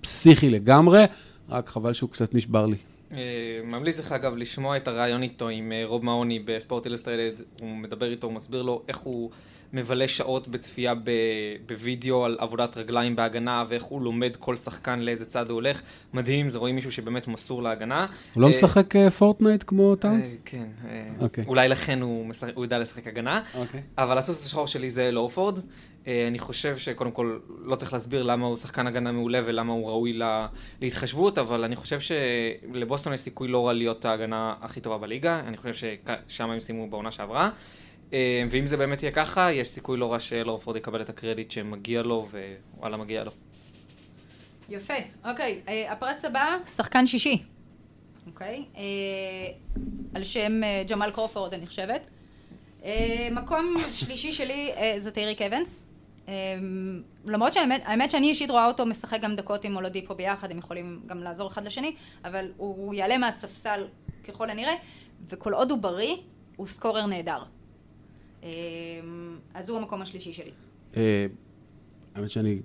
פסיכי לגמרי, רק חבל שהוא קצת נשבר לי. אה, ממליץ לך אגב לשמוע את הרעיון איתו עם אה, רוב מעוני בספורט אילוסטרייטד, הוא מדבר איתו, הוא מסביר לו איך הוא מבלה שעות בצפייה ב- בווידאו על עבודת רגליים בהגנה ואיך הוא לומד כל שחקן לאיזה צד הוא הולך. מדהים, זה רואים מישהו שבאמת מסור להגנה. הוא לא אה, משחק אה, פורטנייט כמו טאונס? אה, כן, אה, אוקיי. אולי לכן הוא יודע לשחק הגנה. אוקיי. אבל הסוס השחור שלי זה אל הורפורד. אני חושב שקודם כל לא צריך להסביר למה הוא שחקן הגנה מעולה ולמה הוא ראוי לה- להתחשבות, אבל אני חושב שלבוסטון יש סיכוי לא רע להיות ההגנה הכי טובה בליגה. אני חושב ששם הם סיימו בעונה שעברה. אה, ואם זה באמת יהיה ככה, יש סיכוי לא רע שלורפורד יקבל את הקרדיט שמגיע לו, ווואלה מגיע לו. יפה, אוקיי. אה, הפרס הבא, שחקן שישי. אוקיי? אה, על שם אה, ג'מאל קרופורד, אני חושבת. אה, מקום שלישי שלי אה, זה טייריק אבנס. אה, למרות שהאמת האמת שאני אישית רואה אותו משחק גם דקות עם אולדיפו ביחד, הם יכולים גם לעזור אחד לשני, אבל הוא יעלה מהספסל ככל הנראה, וכל עוד הוא בריא, הוא scorer נהדר. אה, אז הוא המקום השלישי שלי. אה, האמת שאני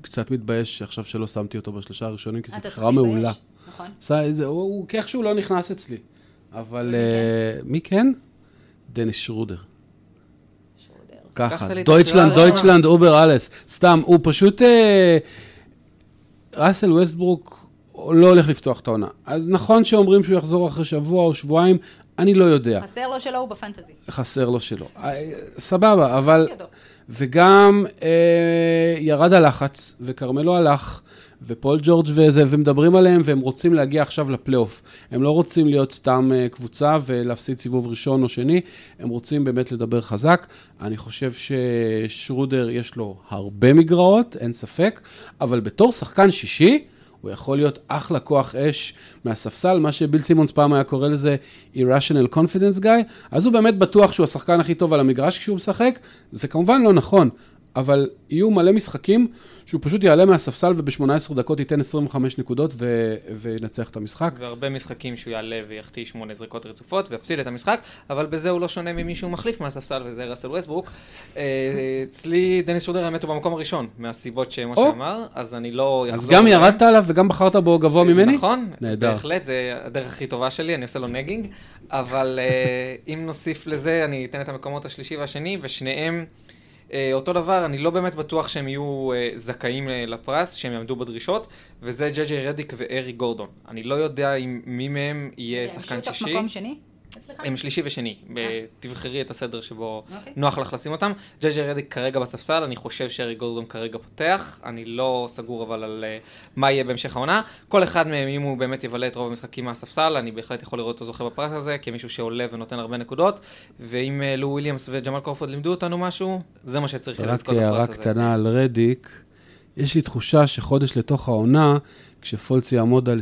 קצת מתבייש עכשיו שלא שמתי אותו בשלושה הראשונים, כי זו בחירה מעולה. נכון? הוא כאיכשהו לא נכנס אצלי. אבל מי אה, מי כן? דניס שרודר. ככה, לקחת לי את Deutschland, הבחירה Deutschland, über alles. סתם, הוא פשוט... אה, ראסל ווסטברוק לא הולך לפתוח את העונה. אז נכון שאומרים שהוא יחזור אחרי שבוע או שבועיים, אני לא יודע. חסר לו שלו הוא בפנטזי. חסר לו שלא. אה, סבבה, אבל... וגם אה, ירד הלחץ, וכרמלו הלך, ופול ג'ורג' וזה, ומדברים עליהם, והם רוצים להגיע עכשיו לפלייאוף. הם לא רוצים להיות סתם אה, קבוצה ולהפסיד סיבוב ראשון או שני, הם רוצים באמת לדבר חזק. אני חושב ששרודר יש לו הרבה מגרעות, אין ספק, אבל בתור שחקן שישי, הוא יכול להיות אחלה כוח אש מהספסל, מה שביל סימונס פעם היה קורא לזה irrational confidence guy, אז הוא באמת בטוח שהוא השחקן הכי טוב על המגרש כשהוא משחק, זה כמובן לא נכון, אבל יהיו מלא משחקים שהוא פשוט יעלה מהספסל וב-18 דקות ייתן 25 נקודות ו- וינצח את המשחק. והרבה משחקים שהוא יעלה ויחטיא שמונה זריקות רצופות ויפסיד את המשחק, אבל בזה הוא לא שונה ממי שהוא מחליף מהספסל, וזה ראסל ווסטברוק. אה, אצלי דניס שודר האמת הוא במקום הראשון, מהסיבות שמשה או. אמר, אז אני לא אז אחזור. גם עליהם. ירדת עליו וגם בחרת בו גבוה ממני? נכון, נהדר. בהחלט, זה הדרך הכי טובה שלי, אני עושה לו נגינג, אבל אה, אם נוסיף לזה, אני אתן את המקומות השלישי והשני, ושניהם אותו דבר, אני לא באמת בטוח שהם יהיו אה, זכאים אה, לפרס, שהם יעמדו בדרישות, וזה ג'י ג'י רדיק וארי גורדון. אני לא יודע אם מי מהם יהיה שחקן שותף שישי. מקום שני? אצלך? הם שלישי ושני, ב- תבחרי את הסדר שבו אוקיי. נוח לך לשים אותם. ג'י ג'י רדיק כרגע בספסל, אני חושב שארי גורדון כרגע פותח, אני לא סגור אבל על אה, מה יהיה בהמשך העונה. כל אחד מהם, אם הוא באמת יבלה את רוב המשחקים מהספסל, אני בהחלט יכול לראות אותו זוכה בפרס הזה, כמישהו שעולה ונותן הרבה נקודות, ואם אה, לו וויליאמס וג'מאל קורפורד לימדו אותנו משהו, זה מה שצריך רק לזכות בפרס הערה הזה. קטנה על רדיק, יש לי תחושה שחודש לתוך העונה, כשפולץ יעמוד על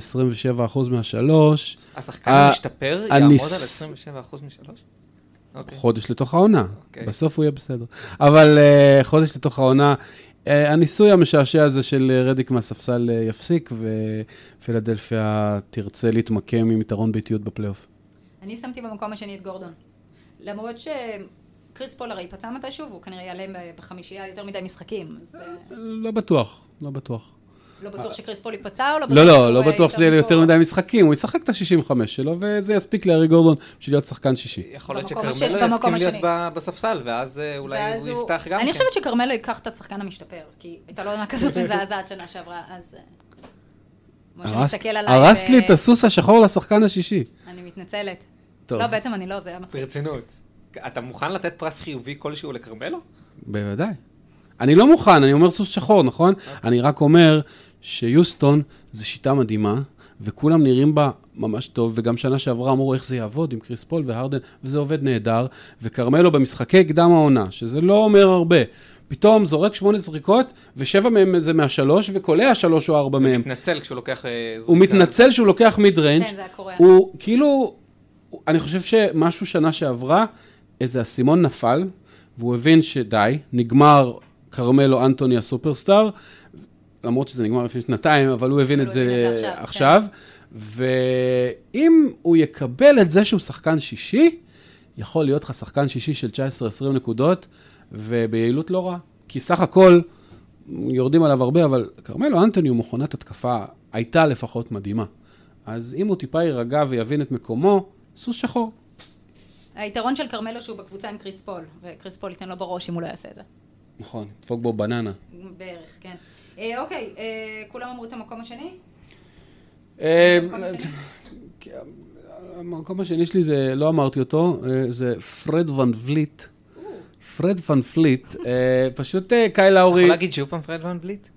27% מהשלוש, השחקן המשתפר אני יעמוד ס- על 27% משלוש? אוקיי. חודש לתוך העונה. אוקיי. בסוף הוא יהיה בסדר. אבל uh, חודש לתוך העונה, uh, הניסוי המשעשע הזה של אה, רדיק מהספסל uh, יפסיק, ופילדלפיה תרצה להתמקם עם יתרון ביתיות בפלייאוף. אני שמתי במקום השני את גורדון. למרות שקריס פול הרי ייפצע מתישהו, והוא כנראה יעלה בחמישייה יותר מדי משחקים. אז לא בטוח, לא בטוח. לא בטוח שקריס פול ייפצע, או לא בטוח לא, שהוא לא, לא אה, בטוח שזה יהיה יותר? מדי משחקים, הוא ישחק את ה-65 שלו, וזה יספיק לארי גורדון בשביל להיות שחקן שישי. יכול להיות שכרמלו יסכים להיות בספסל, ואז אה, אולי הוא יפתח גם אני כן. חושבת שכרמלו ייקח את השחקן המשתפר, כי הייתה לו עונה כזאת [laughs] מזעזעת שנה שעברה, אז... אה, משה הרסת- מסתכל עליי, הרסת ו- לי את הסוס השחור לשחקן השישי. אני מתנצלת. טוב. לא, בעצם אני לא, זה היה מצחיק. ברצינות. אתה מוכן לתת פרס חיובי כלשהו לכרמלו? בוודאי. אני לא מוכן, אני אומר סוס שחור, נכון? אני רק אומר שיוסטון זו שיטה מדהימה, וכולם נראים בה ממש טוב, וגם שנה שעברה אמרו איך זה יעבוד עם קריס פול והרדן, וזה עובד נהדר, וכרמלו במשחקי קדם העונה, שזה לא אומר הרבה. פתאום זורק שמונה זריקות, ושבע מהם זה מהשלוש, וקולע שלוש או ארבע מהם. מתנצל כשהוא לוקח אה, הוא זריקה. מתנצל שהוא לוקח mid range. כן, זה היה קורה. הוא כאילו, אני חושב שמשהו שנה שעברה, איזה אסימון נפל, והוא הבין שדי, נגמר כרמלו אנטוני הסופרסטאר, למרות שזה נגמר לפני שנתיים, אבל הוא הבין את זה עכשיו. ואם הוא יקבל את זה שהוא שחקן שישי, יכול להיות לך שחקן שישי של 19-20 נקודות, וביעילות לא רעה. כי סך הכל, יורדים עליו הרבה, אבל כרמלו אנטוני הוא מכונת התקפה, הייתה לפחות מדהימה. אז אם הוא טיפה יירגע ויבין את מקומו, סוס שחור. היתרון של כרמלו שהוא בקבוצה עם קריס פול, וקריס פול ייתן לו בראש אם הוא לא יעשה את זה. נכון, דפוק בו בננה. בערך, כן. אה, אוקיי, אה, כולם אמרו את המקום השני? אה, המקום השני? המקום השני שלי זה, לא אמרתי אותו, זה פרד ון וליט. פרד ון וליט, אה, פשוט אה, קייל לאורי, יכול להגיד שוב פעם פרד ון וליט?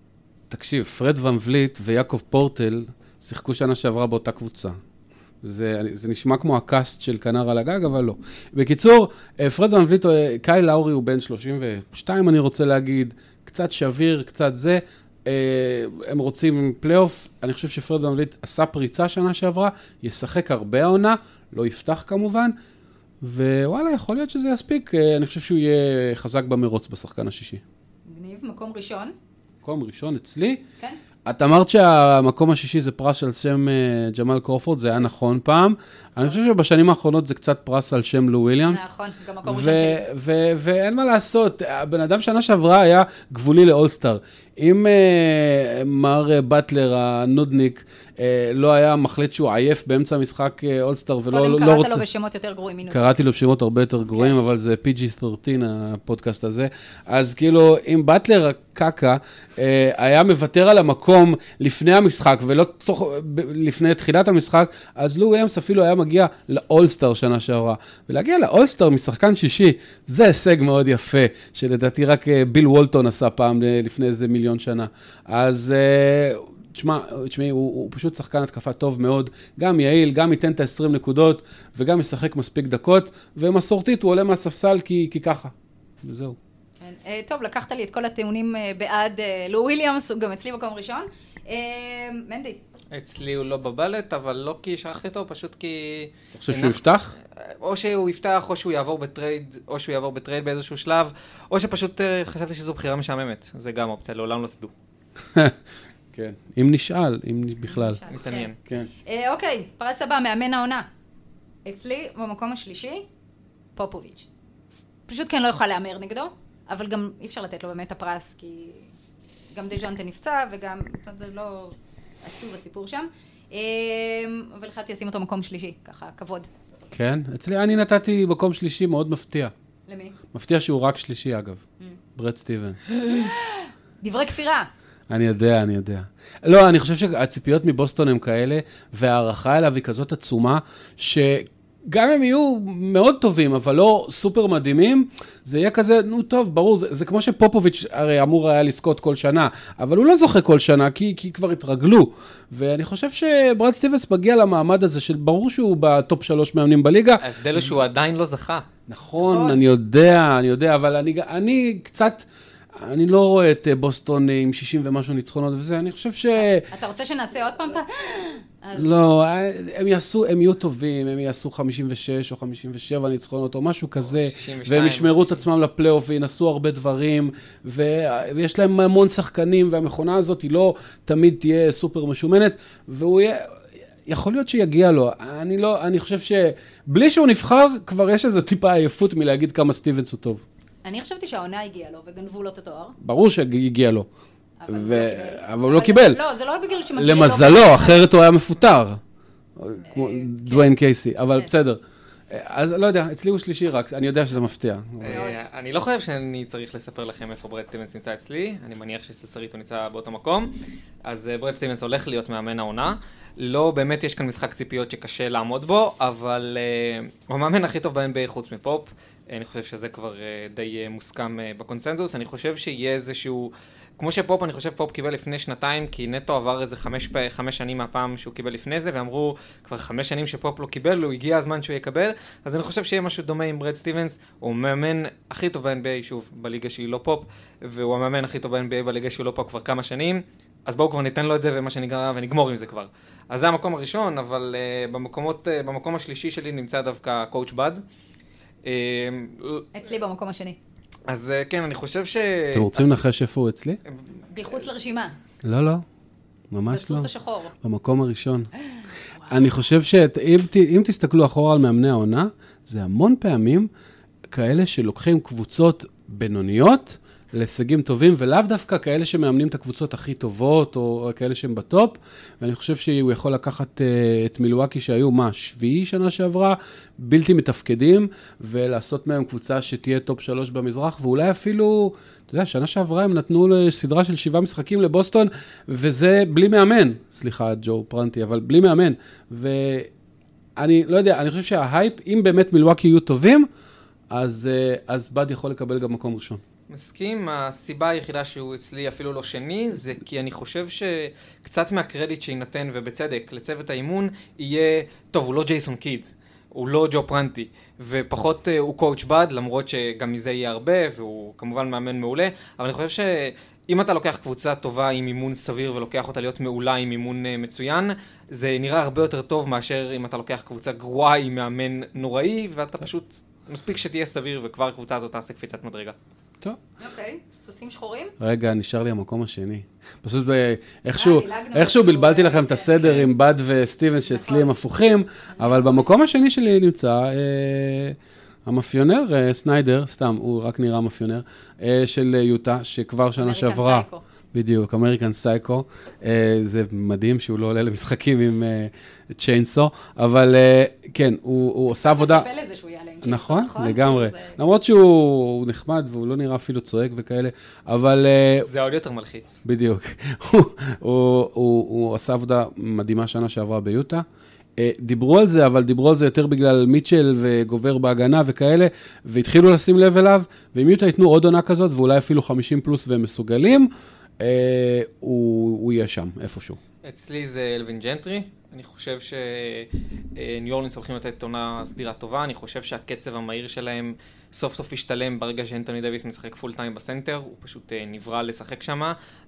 תקשיב, פרד ון וליט ויעקב פורטל שיחקו שנה שעברה באותה קבוצה. זה, זה נשמע כמו הקאסט של כנר על הגג, אבל לא. בקיצור, פרד ון וליט, קייל לאורי הוא בן 32, אני רוצה להגיד, קצת שביר, קצת זה. אה, הם רוצים פלייאוף, אני חושב שפרד ון וליט עשה פריצה שנה שעברה, ישחק הרבה העונה, לא יפתח כמובן, ווואלה, יכול להיות שזה יספיק, אה, אני חושב שהוא יהיה חזק במרוץ בשחקן השישי. מגניב, מקום ראשון. מקום ראשון אצלי. כן. את אמרת שהמקום השישי זה פרס על שם אה, ג'מאל קרופורד, זה היה נכון פעם. אני חושב שבשנים האחרונות זה קצת פרס על שם לו וויליאמס. נכון, גם מקום ראשון שלי. ואין מה לעשות, הבן אדם שנה שעברה היה גבולי לאולסטאר. אם אה, מר באטלר הנודניק אה, לא היה מחליט שהוא עייף באמצע משחק אה, אולסטאר ולא קודם לא קראת רוצה... לו בשמות יותר גרועים. קראתי לו בשמות הרבה יותר גרועים, אבל זה PG-13 הפודקאסט הזה. אז כאילו, אם באטלר הקקה אה, היה מוותר על המקום לפני המשחק ולא תוך, לפני תחילת המשחק, אז לו וויליאמס אפילו היה מגיע לאולסטאר שנה שעברה. ולהגיע לאולסטאר משחקן שישי, זה הישג מאוד יפה, שלדעתי רק אה, ביל וולטון עשה פעם אה, לפני איזה מיליון שנה. אז... אה, תשמע, תשמעי, הוא, הוא פשוט שחקן התקפה טוב מאוד, גם יעיל, גם ייתן את ה-20 נקודות, וגם ישחק מספיק דקות, ומסורתית הוא עולה מהספסל כי, כי ככה. וזהו. כן. טוב, לקחת לי את כל הטיעונים בעד לו וויליאמס, הוא גם אצלי מקום ראשון. אה, מנדי, אצלי הוא לא ב ballot, אבל לא כי שכחתי אותו, פשוט כי... אתה חושב שהוא יפתח? או שהוא יפתח, או שהוא יעבור ב trade, או שהוא יעבור ב trade באיזשהו שלב, או שפשוט אה, חשבתי שזו בחירה משעממת. זה גם אופציה, לעולם לא תדעו. [laughs] כן. אם נשאל, אם בכלל. כן. מתעניין. כן. אה, אוקיי, פרס הבא, מאמן העונה. אצלי, במקום השלישי, פופוביץ'. פשוט כן לא יוכל להמר נגדו, אבל גם אי אפשר לתת לו באמת את הפרס, כי גם דז'אנטה נפצע, וגם, זאת אומרת, זה לא עצוב הסיפור שם. אה, אבל החלטתי לשים אותו מקום שלישי, ככה, כבוד. כן? אצלי אני נתתי מקום שלישי מאוד מפתיע. למי? מפתיע שהוא רק שלישי, אגב. ברד סטיבנס. [gasps] דברי כפירה. אני יודע, אני יודע. לא, אני חושב שהציפיות מבוסטון הן כאלה, וההערכה אליו היא כזאת עצומה, שגם הם יהיו מאוד טובים, אבל לא סופר מדהימים, זה יהיה כזה, נו טוב, ברור, זה, זה כמו שפופוביץ' הרי אמור היה לזכות כל שנה, אבל הוא לא זוכה כל שנה, כי, כי כבר התרגלו. ואני חושב שברד סטיבנס מגיע למעמד הזה, של ברור שהוא בטופ שלוש מאמנים בליגה, ההבדל הוא שהוא עדיין לא זכה. נכון, נכון. אני יודע, אני יודע, אבל אני, אני קצת, אני לא רואה את אה, בוסטון עם 60 ומשהו ניצחונות וזה, אני חושב ש... אתה רוצה שנעשה עוד פעם את ה... לא, אה, הם יעשו, הם יהיו טובים, הם יעשו 56 או 57 ניצחונות או משהו כזה, 62 והם ישמרו את 60. עצמם לפלייאוף וינסו הרבה דברים, ויש להם המון שחקנים, והמכונה הזאת היא לא תמיד תהיה סופר משומנת, והוא יהיה... יכול להיות שיגיע לו, אני לא, אני חושב שבלי שהוא נבחר, כבר יש איזו טיפה עייפות מלהגיד כמה סטיבנס הוא טוב. אני חשבתי שהעונה הגיעה לו וגנבו לו את התואר. ברור שהגיע לו, אבל ו- לא. אבל הוא לא קיבל. לא, זה לא בגלל שמגיע לו. למזלו, אחרת הוא היה מפוטר. כמו דוויין קייסי, אבל כן. בסדר. אז לא יודע, אצלי הוא שלישי רק, אני יודע שזה מפתיע. אה, אני לא חושב שאני צריך לספר לכם איפה ברד סטיבנס נמצא אצלי, אני מניח שאצל שרית הוא נמצא באותו מקום, אז אה, ברד סטיבנס הולך להיות מאמן העונה. לא באמת יש כאן משחק ציפיות שקשה לעמוד בו, אבל אה, הוא המאמן הכי טוב ב-NBA חוץ מפופ. אני חושב שזה כבר אה, די אה, מוסכם אה, בקונסנזוס. אני חושב שיהיה איזשהו... כמו שפופ, אני חושב פופ קיבל לפני שנתיים, כי נטו עבר איזה חמש, חמש שנים מהפעם שהוא קיבל לפני זה, ואמרו, כבר חמש שנים שפופ לא קיבל, הוא הגיע הזמן שהוא יקבל, אז אני חושב שיהיה משהו דומה עם ברד סטיבנס, הוא המאמן הכי טוב ב-NBA, שוב, בליגה שהיא לא פופ, והוא המאמן הכי טוב ב-NBA בליגה שהיא לא פופ כבר כמה שנים, אז בואו כבר ניתן לו את זה, ומה שנקרא, ונגמור עם זה כבר. אז זה המקום הראשון, אבל אה, במקומות, אה, במקום השלישי שלי נמצא דווקא coach בד. אה, אצלי במקום השני. אז אה, כן, אני חושב ש... אתם רוצים לנחש איפה הוא אצלי? מחוץ לרשימה. לא, לא, ממש לא. בסוס השחור. במקום הראשון. [gasps] אני חושב שאם תסתכלו אחורה על מאמני העונה, זה המון פעמים כאלה שלוקחים קבוצות בינוניות להישגים טובים, ולאו דווקא כאלה שמאמנים את הקבוצות הכי טובות, או כאלה שהם בטופ, ואני חושב שהוא יכול לקחת uh, את מילואקי שהיו, מה, שביעי שנה שעברה, בלתי מתפקדים, ולעשות מהם קבוצה שתהיה top שלוש במזרח, ואולי אפילו, אתה יודע, שנה שעברה הם נתנו סדרה של שבעה משחקים לבוסטון, וזה בלי מאמן, סליחה, ג'ו פרנטי, אבל בלי מאמן. ואני לא יודע, אני חושב שההייפ, אם באמת מילואקי יהיו טובים, אז, אה, אז בד יכול לקבל גם מקום ראשון. מסכים, הסיבה היחידה שהוא אצלי אפילו לא שני, זה כי אני חושב שקצת מהקרדיט שיינתן, ובצדק, לצוות האימון, יהיה, טוב, הוא לא ג'ייסון קיד, הוא לא ג'ו פרנטי, ופחות uh, הוא קואוצ' בד, למרות שגם מזה יהיה הרבה, והוא כמובן מאמן מעולה, אבל אני חושב שאם אתה לוקח קבוצה טובה עם אימון סביר ולוקח אותה להיות מעולה עם אימון uh, מצוין, זה נראה הרבה יותר טוב מאשר אם אתה לוקח קבוצה גרועה עם מאמן נוראי, ואתה פשוט, מספיק שתהיה סביר וכבר הקבוצה הזאת תעשה קפיצת מדרגה. טוב. אוקיי, סוסים שחורים? רגע, נשאר לי המקום השני. פשוט אה, איכשהו, דילגנו איכשהו בלבלתי אה, לכם את כן. הסדר עם בד וסטיבנס שאצלי הם הפוכים, אבל במקום השני שלי נמצא אה, המאפיונר אה, סניידר, סתם, הוא רק נראה מאפיונר, אה, של יוטה, שכבר שנה שעברה. בדיוק, American Psycho. אה, זה מדהים שהוא לא עולה למשחקים עם chainsaw, אבל אה, כן, הוא הוא עושה עבודה... אתה מצפה לזה שהוא נכון, נכון? לגמרי. זה- למרות שהוא נחמד והוא לא נראה אפילו צועק וכאלה, אבל אה, זה עוד יותר מלחיץ. בדיוק. [laughs] הוא, הוא, הוא, הוא עשה עבודה מדהימה שנה שעברה ביוטה. אה, דיברו על זה, אבל דיברו על זה יותר בגלל מיטשל וגובר בהגנה וכאלה, והתחילו לשים לב אליו, ואם יוטה ייתנו עוד עונה כזאת, ואולי אפילו 50 פלוס והם מסוגלים, אה, הוא, הוא יהיה שם, איפשהו. אצלי זה אלווין ג'נטרי. אני חושב שניו אורלינס הולכים לתת עונה סדירה טובה. אני חושב שהקצב המהיר שלהם סוף סוף ישתלם ברגע שאנטוני דוויס משחק full time בסנטר. הוא פשוט אה, נברא לשחק שם.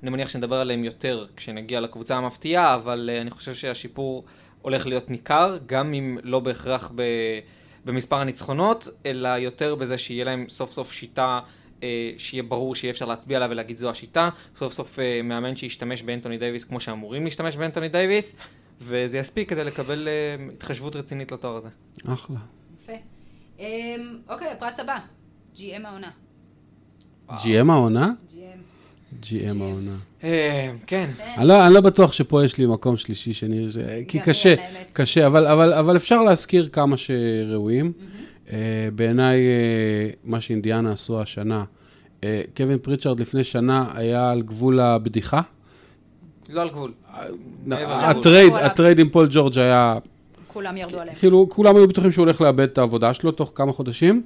אני מניח שנדבר עליהם יותר כשנגיע לקבוצה המפתיעה, אבל אה, אני חושב שהשיפור הולך להיות ניכר, גם אם לא בהכרח ב... במספר הניצחונות, אלא יותר בזה שיהיה להם סוף סוף שיטה אה, שיהיה ברור שיהיה אפשר להצביע עליו ולהגיד זו השיטה. סוף סוף אה, מאמן שישתמש באנטוני דיוויס כמו שאמורים להשתמש באנטוני דייוויס, וזה יספיק כדי לקבל אה, התחשבות רצינית לתואר הזה. אחלה. יפה. אמ, אוקיי, הפרס הבא. GM העונה. GM העונה? GM. GM העונה. אה, כן. אני לא, אני לא בטוח שפה יש לי מקום שלישי, שני. כי קשה. קשה, אבל, אפשר להזכיר כמה שראויים. Uh, בעיניי, uh, מה שאינדיאנה עשו השנה, uh, קווין פריצ'רד לפני שנה היה על גבול הבדיחה. לא על גבול. לגבול. ה trade. ה trade עם פול ג'ורג' היה, כולם ירדו עליהם. כאילו, כולם היו בטוחים שהוא הולך לאבד את העבודה שלו תוך כמה חודשים.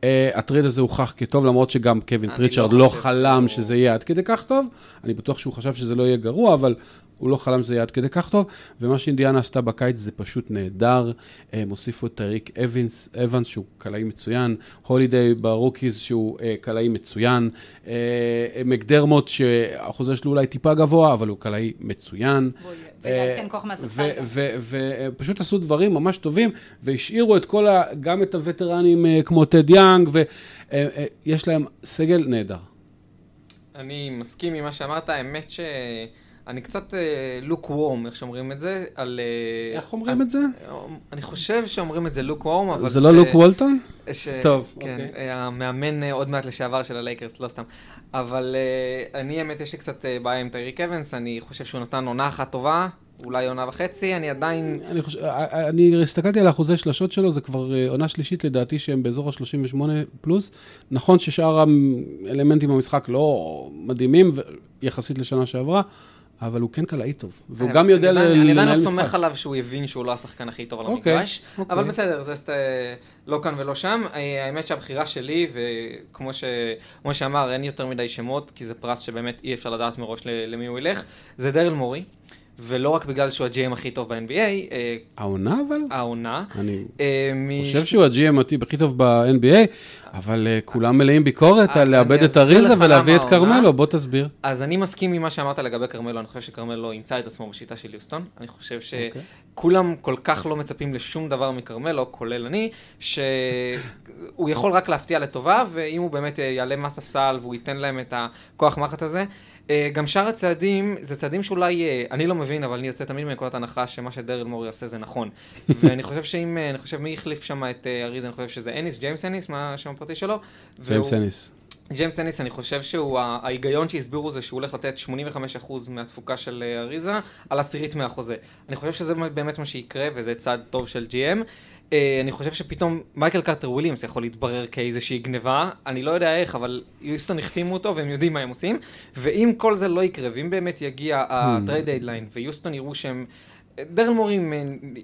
אה, ה trade הזה הוכח כטוב, למרות שגם קווין אני פריצ'רד לא לא חלם שזה יהיה עד כדי כך טוב. אני בטוח שהוא חשב שזה לא יהיה גרוע, אבל הוא לא חלם שזה יהיה עד כדי כך טוב. ומה שאינדיאנה עשתה בקיץ זה פשוט נהדר. הם הוסיפו את טייריק אבנס, אבנס שהוא קלעי מצוין, הולידיי ב rookies שהוא אה, קלעי מצוין, uh, מקדרמוט שהאחוז שלו אולי טיפה גבוה, אבל הוא קלעי מצוין. והוא י- ויעדכן כוח מהספסל גם. ופשוט עשו דברים ממש טובים, והשאירו את כל ה... גם את הווטרנים אה, כמו טד יאנג, ויש להם סגל נהדר. אני מסכים עם מה שאמרת, האמת שאני קצת לוק וורם, איך שאומרים את זה, על... אה, איך אומרים את זה? אני חושב שאומרים את זה לוק וורם, אבל... זה לא ש- לוק וולטון? ש... טוב, כן, אוקיי. אה, המאמן אה, עוד מעט לשעבר של הלייקרס, לא סתם. אבל אה, אני, האמת, יש לי קצת אה, בעיה עם טייריק אבנס, אני חושב שהוא נתן עונה אחת טובה, אולי עונה וחצי, אני עדיין... אני חושב, אני הסתכלתי על האחוזי שלשות שלו, זה כבר עונה שלישית לדעתי שהם באזור ה-38 פלוס. נכון ששאר האלמנטים במשחק לא מדהימים, יחסית לשנה שעברה, אבל הוא כן קלעי טוב. והוא אני- גם יודע אני ל- עדיין- אני עדיין לנהל לא סומך משחק. עליו שהוא הבין שהוא לא השחקן הכי טוב על אוקיי, המגרש, אוקיי. אבל בסדר, זה סט- לא כאן ולא שם. אה, האמת שהבחירה שלי, וכמו ש- שאמר, אין יותר מדי שמות, כי זה פרס שבאמת אי אפשר לדעת מראש למי הוא ילך, זה דרל מורי. ולא רק בגלל שהוא ה-GM הכי טוב ב-NBA, אה, העונה אבל? העונה. אני אה, חושב שהוא ה-GM הכי טוב ב-NBA, אבל אה, כולם מלאים ביקורת על לאבד את אריזה ולהביא את כרמלו, בוא תסביר. אז אני מסכים עם מה שאמרת לגבי כרמלו, אני חושב שכרמלו ימצא את עצמו בשיטה של יוסטון. אני חושב אוקיי. שכולם כל כך לא מצפים לשום דבר מכרמלו, כולל אני, שהוא יכול רק להפתיע לטובה, ואם הוא באמת יעלה מהספסל והוא ייתן להם את הכוח מחט הזה. אה, גם שאר הצעדים, זה צעדים שאולי, אה, אני לא מבין, אבל אני יוצא תמיד מנקודת הנחה שמה שדרל מורי עושה זה נכון. [laughs] ואני חושב שאם, אה, אני חושב מי החליף שם את אריזה, אני חושב שזה אניס, ג'יימס אניס, מה השם הפרטי שלו. ג'יימס אניס. ג'יימס אניס, אני חושב שהוא, ההיגיון שהסבירו זה שהוא הולך לתת 85% מהתפוקה של אריזה על עשירית מהחוזה. אני חושב שזה באמת מה שיקרה, וזה צעד טוב של GM. אה, אני חושב שפתאום מייקל קרטר וויליאמס יכול להתברר כאיזושהי גניבה, אני לא יודע איך, אבל יוסטון החתימו אותו והם יודעים מה הם עושים. ואם כל זה לא יקרה, ואם באמת יגיע ה trade deadline, ויוסטון יראו שהם... דרל מורי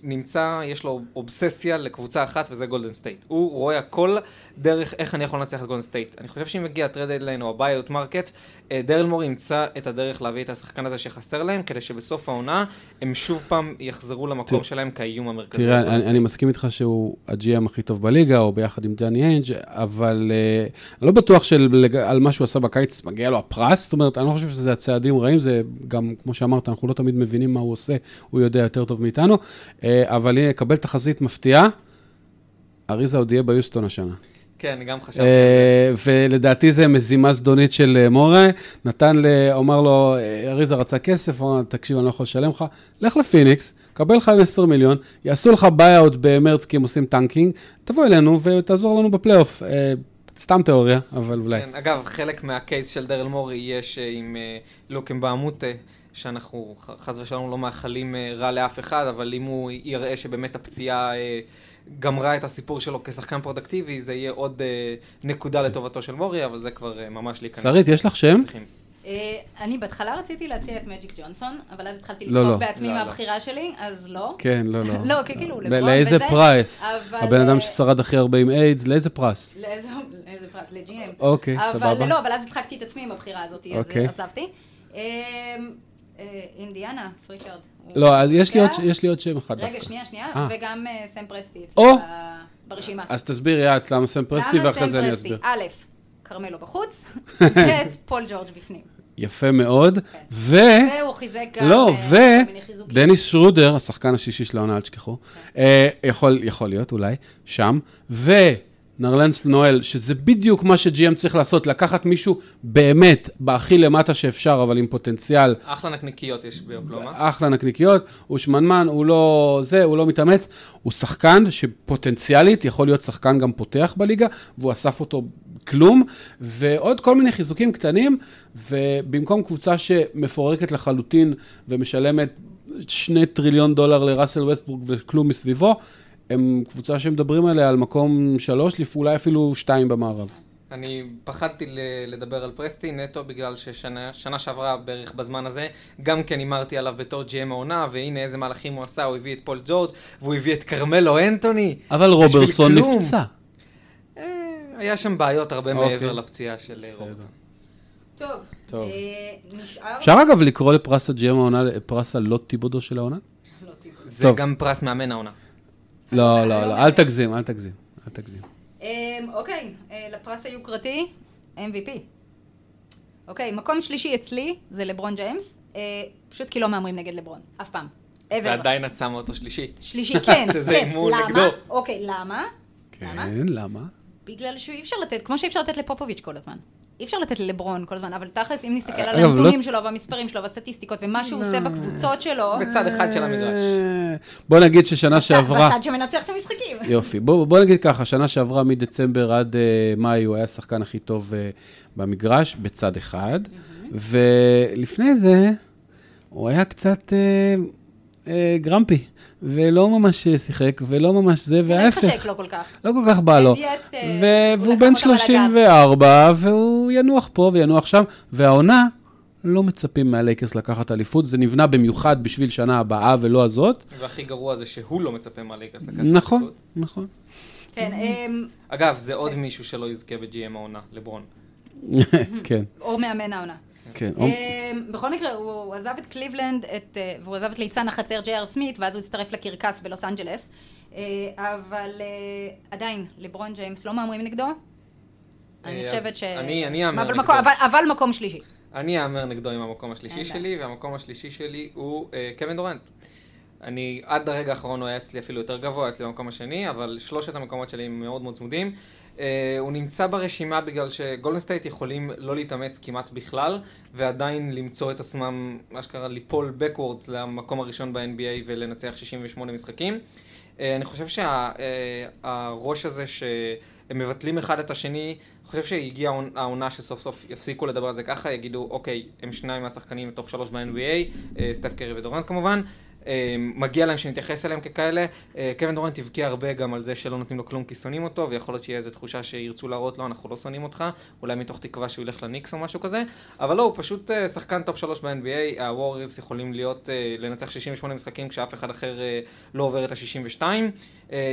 נמצא, יש לו אובססיה לקבוצה אחת וזה גולדן סטייט. הוא רואה הכל דרך איך אני יכול לנצח את גולדן סטייט. אני חושב שאם יגיע ה trade deadline או ה buyout market, אה, דרל מורי ימצא את הדרך להביא את השחקן הזה שחסר להם, כדי שבסוף העונה הם שוב פעם יחזרו למקום שלהם כאיום המרכזי. תראה, אני. אני מסכים איתך שהוא ה-GM הכי טוב בליגה, או ביחד עם דני איינג', אבל אה, אני לא בטוח שעל מה שהוא עשה בקיץ מגיע לו הפרס, זאת אומרת, אני לא חושב שזה הצעדים רעים, זה גם, כמו שאמרת, אנחנו לא תמיד מבינים מה הוא עושה, הוא יודע יותר טוב מאיתנו, אה, אבל הנה, קבל תחזית מפתיעה, אריזה עוד יהיה ביוסטון השנה. כן, גם חשבתי. אה, ולדעתי זה מזימה זדונית של אה, מורי, נתן, אמר לו, אה, אריזה רצה כסף, אמר, תקשיב, אני לא יכול לשלם לך, לך לפיניקס, קבל 15 מיליון, יעשו לך buyout במרץ כי הם עושים tanking, תבוא אלינו ותעזור לנו בפלייאוף. סתם תיאוריה, אבל אולי. כן, אגב, חלק מה case של דרל מורי יש עם לוק אמבה מוטה, שאנחנו חס ושלום לא מאחלים רע לאף אחד, אבל אם הוא יראה שבאמת הפציעה גמרה את הסיפור שלו כשחקן פרודקטיבי, זה יהיה עוד אה, נקודה לטובתו של מורי, אבל זה כבר אה, ממש להיכנס. שרית, יש לך שם? אה, אני בהתחלה רציתי להציע את מג'יק ג'ונסון, אבל אז התחלתי לא, לצחוק לא. בעצמי לא, לא. מהבחירה שלי, אז לא. כן, לא, לא. לא, כי כאילו, לברון לאיזה וזה, פרס? אבל, הבן אדם ששרד הכי הרבה עם איידס, לאיזה פרס? לאיזה לאיזה פרס? ל GM. אוקיי, אבל סבבה. לא, אבל אז הצחקתי את עצמי עם הבחירה הזאת, אז אוקיי. עזבתי. אה, אינדיאנה, פריצ'רד. לא, אז יש לי עוד-. יש לי עוד שם אחד רגע, דווקא. שנייה, שנייה, אה. וגם אה, סם פרסטי! אצלי ב- ברשימה. אז תסבירי את למה סם פרסטי, ואחרי זה אני? אסביר. א', כרמלו בחוץ, [laughs] ב', פול ג'ורג' בפנים. יפה מאוד. ו... והוא חיזק גם לא, חיזוקים. ודניס שרודר, השחקן השישי של העונה, אל תשכחו, אה, יכול, יכול להיות, אולי, שם, ונרלנס נואל, שזה בדיוק מה שג'י.אם צריך לעשות, לקחת מישהו באמת בהכי למטה שאפשר, אבל עם פוטנציאל, אחלה נקניקיות יש באוקלומה. אחלה נקניקיות, הוא שמנמן, הוא לא זה, הוא לא מתאמץ, הוא שחקן שפוטנציאלית יכול להיות שחקן גם פותח בליגה, והוא אסף אותו כלום, ועוד כל מיני חיזוקים קטנים, ובמקום קבוצה שמפורקת לחלוטין ומשלמת שני טריליון דולר לראסל ווסטבורג וכלום מסביבו, הם קבוצה שמדברים עליה על מקום שלוש, אולי אפילו שתיים במערב. אני פחדתי לדבר על פרסטי נטו בגלל ששנה שנה שעברה בערך בזמן הזה, גם כן הימרתי עליו בתור GM העונה, והנה איזה מהלכים הוא עשה, הוא הביא את פול ג'ורג' והוא הביא את כרמלו אנטוני. אבל רוברסון. נפצע. אה, היה שם בעיות הרבה אוקיי. מעבר לפציעה של אה, רוברסון. טוב, טוב. אה, נשאר... אפשר אגב לקרוא לפרס ה GM העונה, פרס הלא טיבודו של העונה? לא, טיפוס. זה טוב. גם פרס מאמן העונה. לא, לא, לא, אל תגזים, אל תגזים, אל תגזים. אמ, אוקיי, אה, לפרס היוקרתי, MVP. אוקיי, מקום שלישי אצלי זה לברון ג'יימס, אה, פשוט כי לא מהמרים נגד לברון, אף פעם. ועדיין את שמה אותו שלישי. שלישי, כן, [laughs] שזה כן. הימור למה? נגדו. אוקיי, למה? למה? כן, למה? בגלל שאי אפשר לתת, כמו שאי אפשר לתת לפופוביץ' כל הזמן. אי אפשר לתת ללברון כל הזמן, אבל תכלס, אם נסתכל על אגב, הנתונים לא- שלו והמספרים שלו והסטטיסטיקות ומה שהוא עושה בקבוצות שלו, בצד אחד של המגרש. אה, בוא נגיד ששנה שעברה... בצד שמנצח את המשחקים. יופי, בוא, נגיד ככה, שנה שעברה מדצמבר עד uh, מאי הוא היה השחקן הכי טוב במגרש, בצד אחד, ולפני זה הוא היה קצת גרמפי, ולא ממש שיחק, ולא ממש זה, וההפך. התחשק לו כל כך. לא כל כך בא לו. אה, והוא בן אותם על הגב. 34, והוא ינוח פה וינוח שם, והעונה, לא מצפים מהלייקרס לקחת אליפות, זה נבנה במיוחד בשביל שנה הבאה ולא הזאת. והכי גרוע זה שהוא לא מצפה מהלייקרס לקחת נכון, אליפות. נכון. כן, [laughs] אמ, אגב, זה עוד מישהו שלא יזכה ב-GM העונה, לברון. כן. או מאמן העונה. כן. אה, בכל מקרה, הוא עזב את קליבלנד, את, אה, והוא עזב את ליצן החצר ג'י.אר סמית, ואז הוא הצטרף לקרקס בלוס אנג'לס. אה, אבל אה, עדיין, לברון ג'יימס לא מהמרים נגדו. אני חושבת ש... אני- אני אהמר אבל נגדו. מקום- אבל- אבל מקום שלישי. אני אהמר נגדו עם המקום השלישי שלי, והמקום השלישי שלי הוא קווין דורנט. אני, עד הרגע האחרון הוא היה אצלי אפילו יותר גבוה, אצלי במקום השני, אבל שלושת המקומות שלי הם מאוד מאוד צמודים. אה, הוא נמצא ברשימה בגלל שגולדן סטייט יכולים לא להתאמץ כמעט בכלל, ועדיין למצוא את עצמם, מה שקרה, ליפול backwards למקום הראשון ב-NBA ולנצח 68 משחקים. אה, אני חושב שהראש הזה שהם מבטלים אחד את השני, אני חושב שהגיעה העונ- העונה שסוף סוף יפסיקו לדבר על זה ככה, יגידו, אוקיי, הם שניים מהשחקנים top שלוש ב-NBA, סטף קרי ודורנט כמובן, מגיע להם שנתייחס אליהם ככאלה. אה, קווין דורנט יבכה הרבה גם על זה שלא נותנים לו כלום כי שונאים אותו, ויכול להיות שיהיה איזו תחושה שירצו להראות לו, אנחנו לא שונאים אותך, אולי מתוך תקווה שהוא ילך לניקס או משהו כזה, אבל לא, הוא פשוט אה, שחקן טופ שלוש ב-NBA, הווריורס יכולים להיות, אה, לנצח 68 משחקים כשאף אחד אחר לא עובר את ה-62.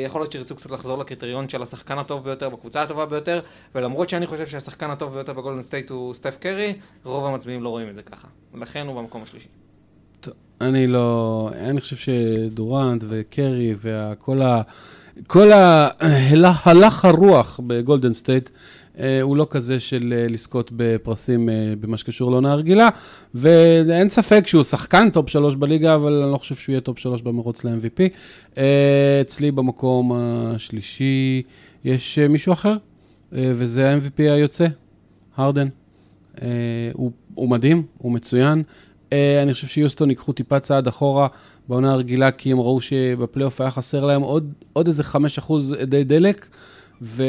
יכול להיות שירצו קצת לחזור לקריטריון של השחקן הטוב ביותר בקבוצה הטובה ביותר, ולמרות שאני חושב שהשחקן הטוב ביותר בגולדן סטייט הוא סטף קרי, רוב המצביעים לא רואים את זה ככה. לכן הוא במקום השלישי. אני לא... אני חושב שדורנט וקרי וכל ה... כל. הלך- הרוח בגולדן סטייט אה, הוא לא כזה של אה, לזכות בפרסים אה, במה שקשור לעונה הרגילה, ואין ספק שהוא שחקן טופ שלוש בליגה, אבל אני לא חושב שהוא יהיה טופ שלוש במרוץ ל-MVP. אצלי במקום השלישי יש מישהו אחר, וזה ה-MVP היוצא, הרדן. הוא, הוא מדהים, הוא מצוין. אה, אני חושב שיוסטון ייקחו טיפה צעד אחורה בעונה הרגילה, כי הם ראו שבפלייאוף היה חסר להם עוד, עוד איזה 5% אדי דלק, ו...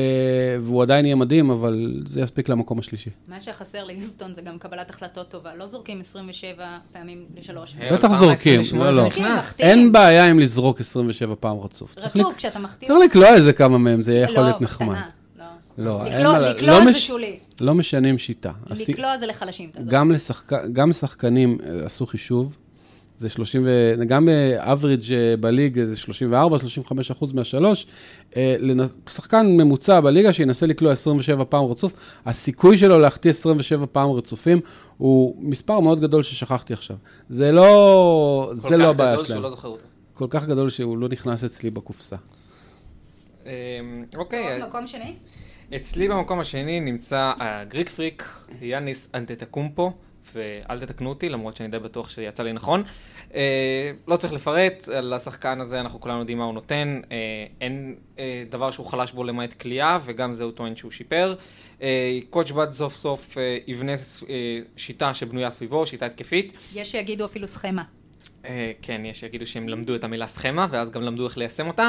והוא עדיין יהיה מדהים, אבל זה יספיק למקום השלישי. מה שחסר ליוסטון זה גם קבלת החלטות טובה. לא זורקים 27 פעמים לשלוש. אה, בטח זורקים, 28 לא, לא. אין בעיה עם לזרוק 27 פעם רצוף. רצוף, כשאתה מחטיא. צריך לקלוע איזה כמה מהם, זה יכול לא, להיות נחמד. לא. לא, אין לקלוע- מה ל- לקלוע לא זה מש- שולי. לא משנים שיטה. הסי- לקלוע זה לחלשים. גם, לשחק... גם לשחקנים אה, עשו חישוב, זה 30 ו... גם אבריג' בליג זה 34-35 אחוז מהשלוש. אה, שחקן ממוצע בליגה שינסה לקלוע 27 פעם רצוף, הסיכוי שלו להחטיא 27 פעם רצופים הוא מספר מאוד גדול ששכחתי עכשיו. זה לא, זה לא הבעיה כל כך גדול שלהם. שהוא לא זוכר אותו. כל כך גדול שהוא לא נכנס אצלי בקופסה. אמ, אוקיי, עוד מקום שני? אצלי במקום השני נמצא הגריק פריק, יאניס אנטטקומפו, ואל תתקנו אותי, למרות שאני די בטוח שיצא לי נכון. אה, לא צריך לפרט, על השחקן הזה אנחנו כולנו יודעים מה הוא נותן. אה, אין אה, דבר שהוא חלש בו למעט כליאה, וגם זה הוא טוען שהוא שיפר. אה, קודש בד סוף סוף אה, יבנה אה, שיטה שבנויה סביבו, שיטה התקפית. יש שיגידו אפילו סכמה. אה, כן, יש שיגידו שהם למדו את המילה סכמה, ואז גם למדו איך ליישם אותה.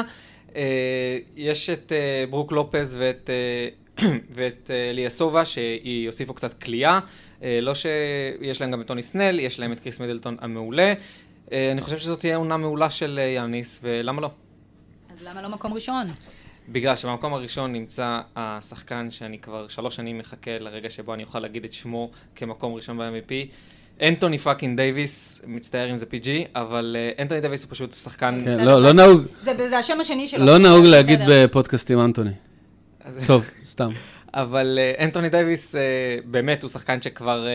אה, יש את אה, ברוק לופז ואת, אה, [clears throat] ואת אה, איליאסובה, שיוסיפו קצת קליעה. אה, לא שיש להם גם את טוני סנל, יש להם את קריס מידלטון המעולה. אני חושב שזאת תהיה עונה מעולה של יאניס, ולמה לא? אז למה לא מקום ראשון? בגלל שבמקום הראשון נמצא השחקן שאני כבר שלוש שנים מחכה לרגע שבו אני אוכל להגיד את שמו כמקום ראשון ב-MVP. אנטוני fucking דייוויס, מצטער אם זה PG, אבל אה, אנטוני דייוויס הוא פשוט שחקן... כן, לא, לא נהוג, זה זה השם השני שלו. לא נהוג. להגיד בפודקאסטים אנטוני. טוב, סתם. [laughs] אבל אה, אנטוני דייוויס אה, באמת הוא שחקן שכבר...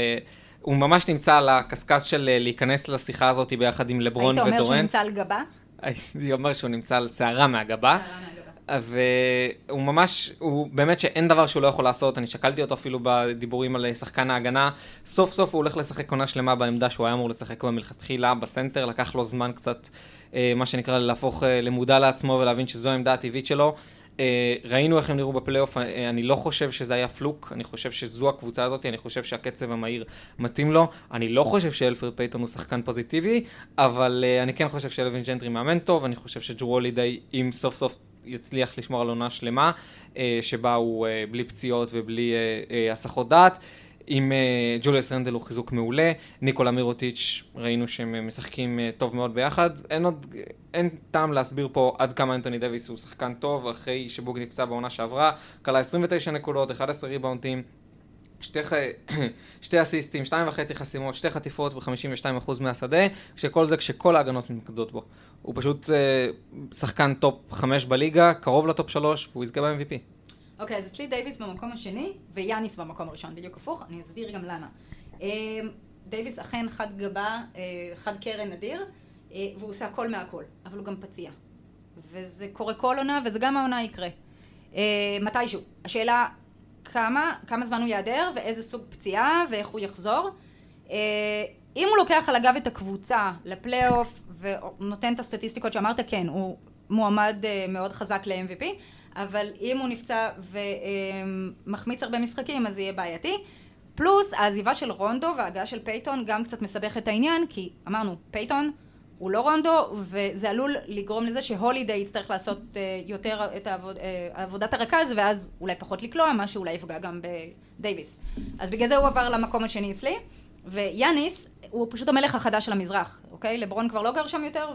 הוא ממש נמצא על הקשקש של להיכנס לשיחה הזאת ביחד עם לברון היית אומר שהוא ודורנט. נמצא על גבה? [laughs] הייתי אומר שהוא נמצא על שערה מהגבה. שערה מהגבה. והוא ממש, הוא באמת שאין דבר שהוא לא יכול לעשות, אני שקלתי אותו אפילו בדיבורים על שחקן ההגנה. סוף סוף הוא הולך לשחק עונה שלמה בעמדה שהוא היה אמור לשחק בה מלכתחילה בסנטר, לקח לו זמן קצת, אה, מה שנקרא, להפוך אה, למודע לעצמו ולהבין שזו העמדה הטבעית שלו. אה, ראינו איך הם נראו בפלייאוף, אה, אני לא חושב שזה היה fluke, אני חושב שזו הקבוצה הזאת, אני חושב שהקצב המהיר מתאים לו. אני לא חושב שאלפרד פייתון הוא שחקן פוזיטיבי, אבל אה, אני כן חושב שאלווין ג'נטרי מאמן טוב, אני חושב שג'רו הולידיי, אם סוף סוף יצליח לשמור על עונה שלמה, אה, שבה הוא אה, בלי פציעות ובלי אה, הסחות דעת. עם ג'וליאס רנדל הוא חיזוק מעולה, ניקולה מירוטיץ', ראינו שהם משחקים טוב מאוד ביחד. אין עוד, אין טעם להסביר פה עד כמה אנטוני דוויס הוא שחקן טוב, אחרי שבוג נפצע בעונה שעברה, כלה 29 נקודות, 11 ריבאונטים, שתי, ח... [clears throat] שתי אסיסטים, שתיים וחצי חסימות, שתי חטיפות ב-52% מהשדה, כשכל זה כשכל ההגנות מתמקדות בו. הוא פשוט אה, שחקן טופ 5 בליגה, קרוב לטופ 3, והוא יזכה ב-MVP. אוקיי, אז אצלי דייוויס במקום השני, ויאניס במקום הראשון, בדיוק הפוך, אני אסביר גם למה. אה, דייוויס אכן חד גבה, אה, חד קרן נדיר, אה, והוא עושה הכל מהכל, אבל הוא גם פציע. וזה קורה כל עונה, וזה גם העונה יקרה. מתישהו. השאלה, כמה, כמה זמן הוא ייעדר, ואיזה סוג פציעה, ואיך הוא יחזור. אה, אם הוא לוקח על הגב את הקבוצה לפלייאוף, ונותן את הסטטיסטיקות שאמרת, כן, הוא מועמד אה, מאוד חזק ל-MVP, אבל אם הוא נפצע ומחמיץ הרבה משחקים, אז זה יהיה בעייתי. פלוס העזיבה של רונדו וההגעה של פייתון גם קצת מסבך את העניין, כי אמרנו, פייתון הוא לא רונדו, וזה עלול לגרום לזה שהולידיי יצטרך לעשות אה, יותר את העבוד, אה, עבודת הרכז, ואז אולי פחות לקלוע, מה שאולי יפגע גם בדייוויס. אז בגלל זה הוא עבר למקום השני אצלי, ויאניס הוא פשוט המלך החדש של המזרח, אוקיי? לברון כבר לא גר שם יותר,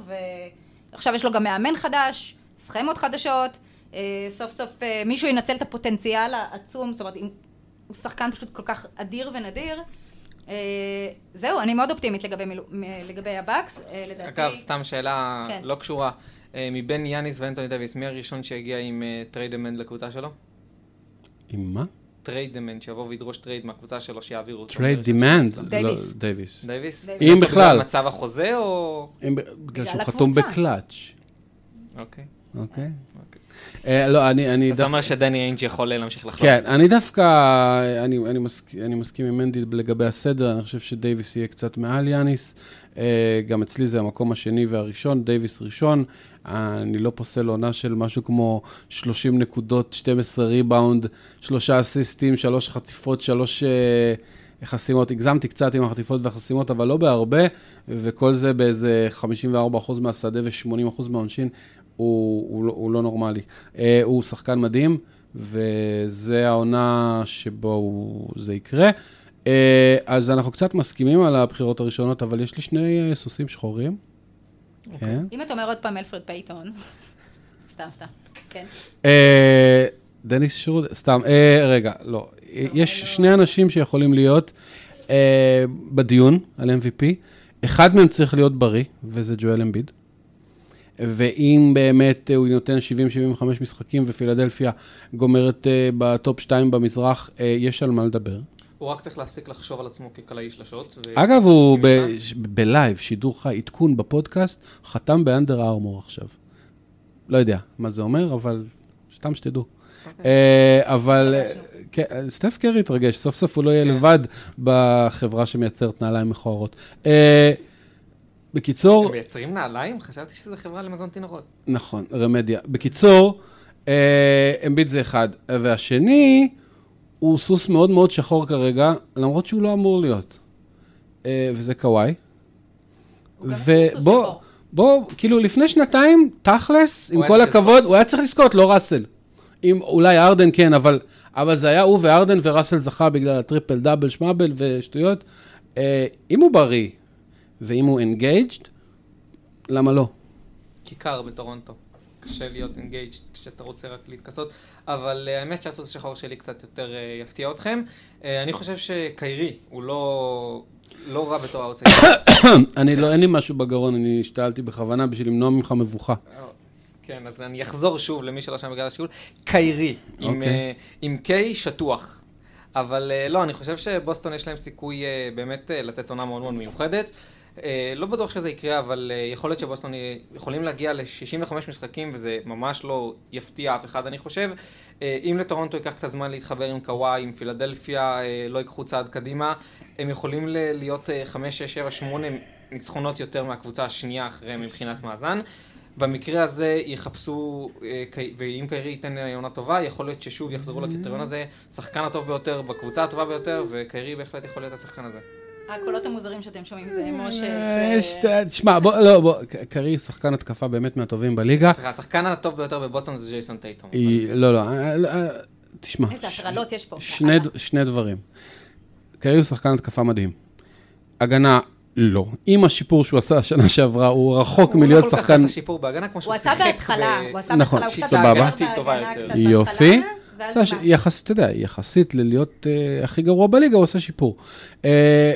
ועכשיו יש לו גם מאמן חדש, סכמות חדשות, אה, סוף סוף מישהו ינצל את הפוטנציאל העצום, זאת אומרת, הוא שחקן פשוט כל כך אדיר ונדיר. אה, זהו, אני מאוד אופטימית לגבי, מילו, מ- לגבי הבאקס, אה, לדעתי. אגב, סתם שאלה כן. לא קשורה. אה, מבין יאניס ואנטוני דוויס, מי הראשון שהגיע עם trade demand לקבוצה שלו? עם מה? trade demand, שיבוא וידרוש trade מהקבוצה שלו, שיעבירו אותו. trade לראשון demand? שלו. דייוויס. לא, דייוויס. דייוויס? אם בכלל. מצב החוזה או... בגלל שהוא חתום. בקלאץ', אוקיי. אוקיי? אה, לא, אני אני אז אתה דווקא... אומר שדני איינג' יכול להמשיך לחלום. כן, אני דווקא, אני, אני, מסכ, אני מסכים עם מנדי לגבי הסדר, אני חושב שדייוויס יהיה קצת מעל יאניס. אה, גם אצלי זה המקום השני והראשון, דייוויס ראשון. אני לא פוסל עונה של משהו כמו 30 נקודות, 12 ריבאונד, שלושה אסיסטים, שלוש חטיפות, שלוש אה, חסימות. הגזמתי קצת עם החטיפות והחסימות, אבל לא בהרבה, וכל זה באיזה 54% מהשדה ו-80% מהעונשין. הוא, הוא, לא, הוא לא נורמלי. אה, הוא שחקן מדהים, וזה העונה שבו הוא, זה יקרה. אה, אז אנחנו קצת מסכימים על הבחירות הראשונות, אבל יש לי שני אה, סוסים שחורים. כן. אם אתה אומר עוד פעם אלפרד פייתון, [laughs] סתם, סתם, כן. אה, דניס שרוד, סתם, אה, רגע, לא. אה, יש שני אנשים שיכולים להיות אה, בדיון על MVP. אחד מהם צריך להיות בריא, וזה ג'ואל אמביד. ואם באמת אה, הוא נותן 70-75 משחקים ופילדלפיה גומרת אה, בטופ 2 במזרח, אה, יש על מה לדבר. הוא רק צריך להפסיק לחשוב על עצמו כקלעי שלשות. אגב, הוא ב live, שידור חי, עדכון בפודקאסט, חתם באנדר ארמור עכשיו. לא יודע מה זה אומר, אבל סתם שתדעו. אה, אבל כן, סטף קרי התרגש, סוף סוף הוא לא יהיה כן. לבד בחברה שמייצרת נעליים מכוערות. בקיצור, הם מייצרים נעליים? חשבתי שזו חברה למזון תינוקות. נכון, רמדיה. בקיצור, אה, אמביד זה אחד. והשני, הוא סוס מאוד מאוד שחור כרגע, למרות שהוא לא אמור להיות. אה, וזה קוואי. ובוא. בוא, כאילו לפני שנתיים, תכלס, עם כל הכבוד. הוא היה צריך לזכות, לא ראסל. אם, אולי הארדן כן, אבל, אבל זה היה הוא והארדן וראסל זכה בגלל הטריפל דאבל שמאבל ושטויות. אה, אם הוא בריא, ואם הוא engaged, למה לא? כי קר בטורונטו. קשה להיות engaged כשאתה רוצה רק להתכסות, אבל אה, האמת שהסוס השחור שלי קצת יותר אה, יפתיע אתכם. אה, אני חושב שקיירי הוא לא, לא רע בתור האוצר. [coughs] אני לא, אין לי משהו בגרון, אני השתעלתי בכוונה בשביל למנוע ממך מבוכה. כן, אז אני אחזור שוב למי שלא שם בגלל השיעול. קיירי, עם, קיי שטוח. אבל לא, אני חושב שבוסטון יש להם סיכוי באמת לתת עונה מאוד מאוד מיוחדת. אה, לא בטוח שזה יקרה, אבל אה, יכול להיות שבוסטון יכולים להגיע ל-65 משחקים, וזה ממש לא יפתיע אף אחד, אני חושב. אה, אם לטורונטו ייקח קצת זמן להתחבר עם קוואי, עם פילדלפיה, לא ייקחו צעד קדימה, הם יכולים להיות 5, 6, 7, 8 ניצחונות יותר מהקבוצה השנייה אחריהם מבחינת מאזן. במקרה הזה יחפשו, ואם קיירי ייתן עונה טובה, יכול להיות ששוב יחזרו לקריטריון הזה, שחקן הטוב ביותר בקבוצה הטובה ביותר, וקיירי בהחלט יכול להיות השחקן הזה. הקולות המוזרים שאתם שומעים זה משה. אה, יש- תשמע, בוא, לא, בוא, קרי שחקן התקפה באמת מהטובים בליגה. סליחה, השחקן הטוב ביותר בבוסטון זה ג'ייסון טייטום. לא, לא, אה, אה, תשמע. איזה הטרלות יש פה. שני, דברים. קרי הוא שחקן התקפה מדהים. הגנה, לא. עם השיפור שהוא עשה השנה שעברה, הוא רחוק הוא מלהיות לא כל כך שחקן... עשה שיפור בהגנה כמו שהוא הוא עשה שיחק בהתחלה, הוא עשה נכון, בהתחלה, הוא קצת סבבה. יותר. קצת יופי. ואז ש-. יחס, אתה יודע, יחסית ללהיות uh, הכי גרוע בליגה, הוא עושה שיפור. Uh,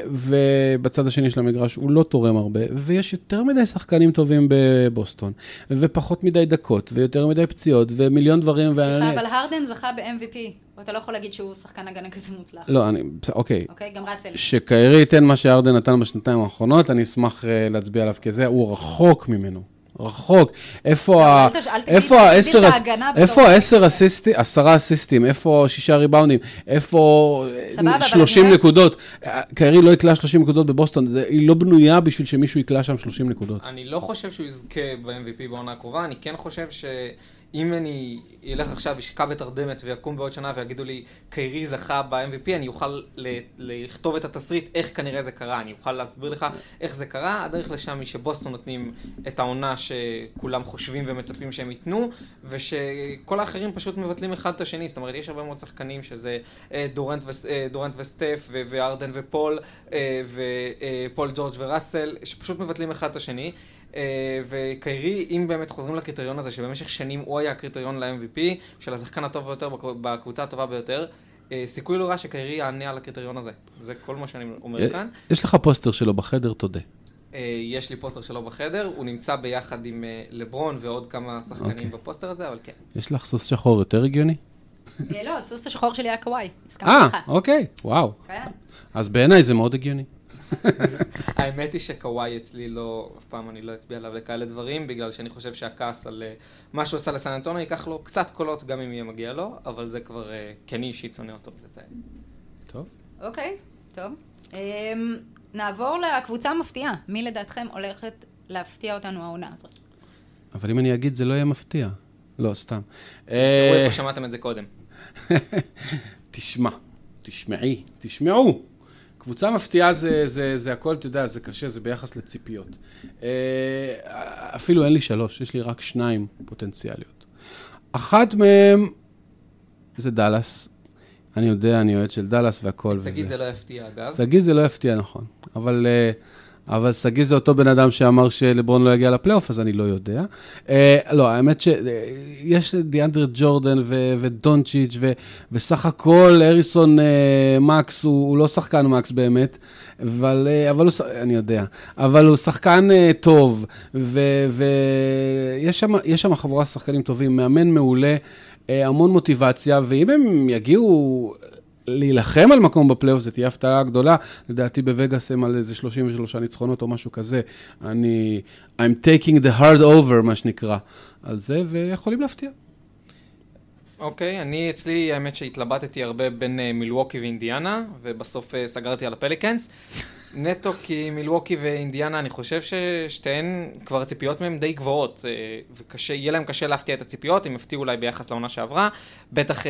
ובצד השני של המגרש הוא לא תורם הרבה, ויש יותר מדי שחקנים טובים בבוסטון, ופחות מדי דקות, ויותר מדי פציעות, ומיליון דברים. סליחה, ואני- אבל הרדן זכה ב-MVP אתה לא יכול להגיד שהוא שחקן הגנה כזה מוצלח. לא, אני, אוקיי. אוקיי, גם ראסל. שקיירי ייתן מה שארדן נתן בשנתיים האחרונות, אני אשמח אה, להצביע עליו כזה, הוא רחוק ממנו. רחוק. איפה ה... איפה העשר... איפה אסיסטים, עשרה אסיסטים, איפה שישה ריבאונדים, איפה אה, סבבה, אבל 30 אני אומרת- נקודות. קיירי לא יקלע 30 נקודות בבוסטון, זה- היא לא בנויה בשביל שמישהו יקלע שם 30 נקודות. אני לא חושב שהוא יזכה ב-MVP בעונה הקרובה, אני כן חושב שאם אני אלך עכשיו, אשקע בתרדמת ויקום בעוד שנה ויגידו לי, קיירי זכה ב-MVP, אני אוכל ל- לכתוב את התסריט איך כנראה זה קרה, אני אוכל להסביר לך איך זה קרה. הדרך לשם היא שבוסטון נותנים את העונה שכולם חושבים ומצפים שהם ייתנו, ושכל האחרים פשוט מבטלים אחד את השני. זאת אומרת, יש הרבה מאוד שחקנים שזה אה, דורנט, ו- אה, דורנט וסטף, ו- וארדן ופול, אה, ופול ג'ורג' וראסל, שפשוט מבטלים אחד את השני. אה, וקיירי, אם באמת חוזרים לקריטריון הזה, שבמשך שנים הוא היה הקריטריון ל-MVP, של השחקן הטוב ביותר בקב- בקבוצה הטובה ביותר, אה, סיכוי לא רע שקיירי יענה על הקריטריון הזה. זה כל מה שאני אומר כאן. יש לך פוסטר שלו בחדר, תודה. אה, יש לי פוסטר שלו בחדר, הוא נמצא ביחד עם אה, לברון ועוד כמה שחקנים אוקיי. בפוסטר הזה, אבל כן. יש לך סוס שחור יותר הגיוני? אה, לא, הסוס השחור שלי היה קוואי. הסכמתי אה, לך. אוקיי, וואו. כן. אז בעיניי זה מאוד הגיוני. האמת היא שקוואי אצלי לא, אף פעם אני לא אצביע עליו לכאלה דברים, בגלל שאני חושב שהכעס על אה, מה שהוא עשה לסן אנטונו ייקח לו קצת קולות גם אם יהיה מגיע לו, אבל זה כבר, אה, כי אני אישית שונא אותו וזה. טוב. אוקיי, טוב. אמ, נעבור לקבוצה המפתיעה. מי לדעתכם הולכת להפתיע אותנו העונה הזאת? אבל אם אני אגיד, זה לא יהיה מפתיע. לא, סתם. תזכרו אה, איפה שמעתם את זה קודם. [laughs] תשמע, תשמעי, תשמעו. קבוצה מפתיעה זה, זה, זה הכל, אתה יודע, זה קשה, זה ביחס לציפיות. אה, אפילו אין לי שלוש, יש לי רק שניים פוטנציאליות. אחת מהן זה דאלאס. אני יודע, אני אוהד של דאלאס והכל. שגיא. זה לא יפתיע אגב. שגיא זה לא יפתיע, נכון. אבל, אה, אבל שגיא זה אותו בן אדם שאמר שלברון לא יגיע לפלייאוף, אז אני לא יודע. אה, לא, האמת שיש דיאנדר ג'ורדן ו- ודונצ'יץ', ו- וסך הכל אריסון אה, מקס הוא, הוא לא שחקן מקס באמת, אבל, אה, אבל הוא, אני יודע, אבל הוא שחקן אה, טוב, ויש יש שם חבורה שחקנים טובים, מאמן מעולה. אה, המון מוטיבציה, ואם הם יגיעו להילחם על מקום בפלייאוף, זו תהיה הפתעה גדולה. לדעתי בווגאס הם על איזה 33 ניצחונות או משהו כזה. אני, I'm taking the hard over, מה שנקרא, על זה, ויכולים להפתיע. אוקיי, אני אצלי, האמת שהתלבטתי הרבה בין אה, מילווקי ואינדיאנה, ובסוף אה, סגרתי על הפליקנס. [laughs] נטו כי מילווקי ואינדיאנה, אני חושב ששתיהן, כבר הציפיות מהן די גבוהות, אה, וקשה, יהיה להם קשה להפתיע את הציפיות, הם יפתיעו אולי ביחס לעונה שעברה. בטח...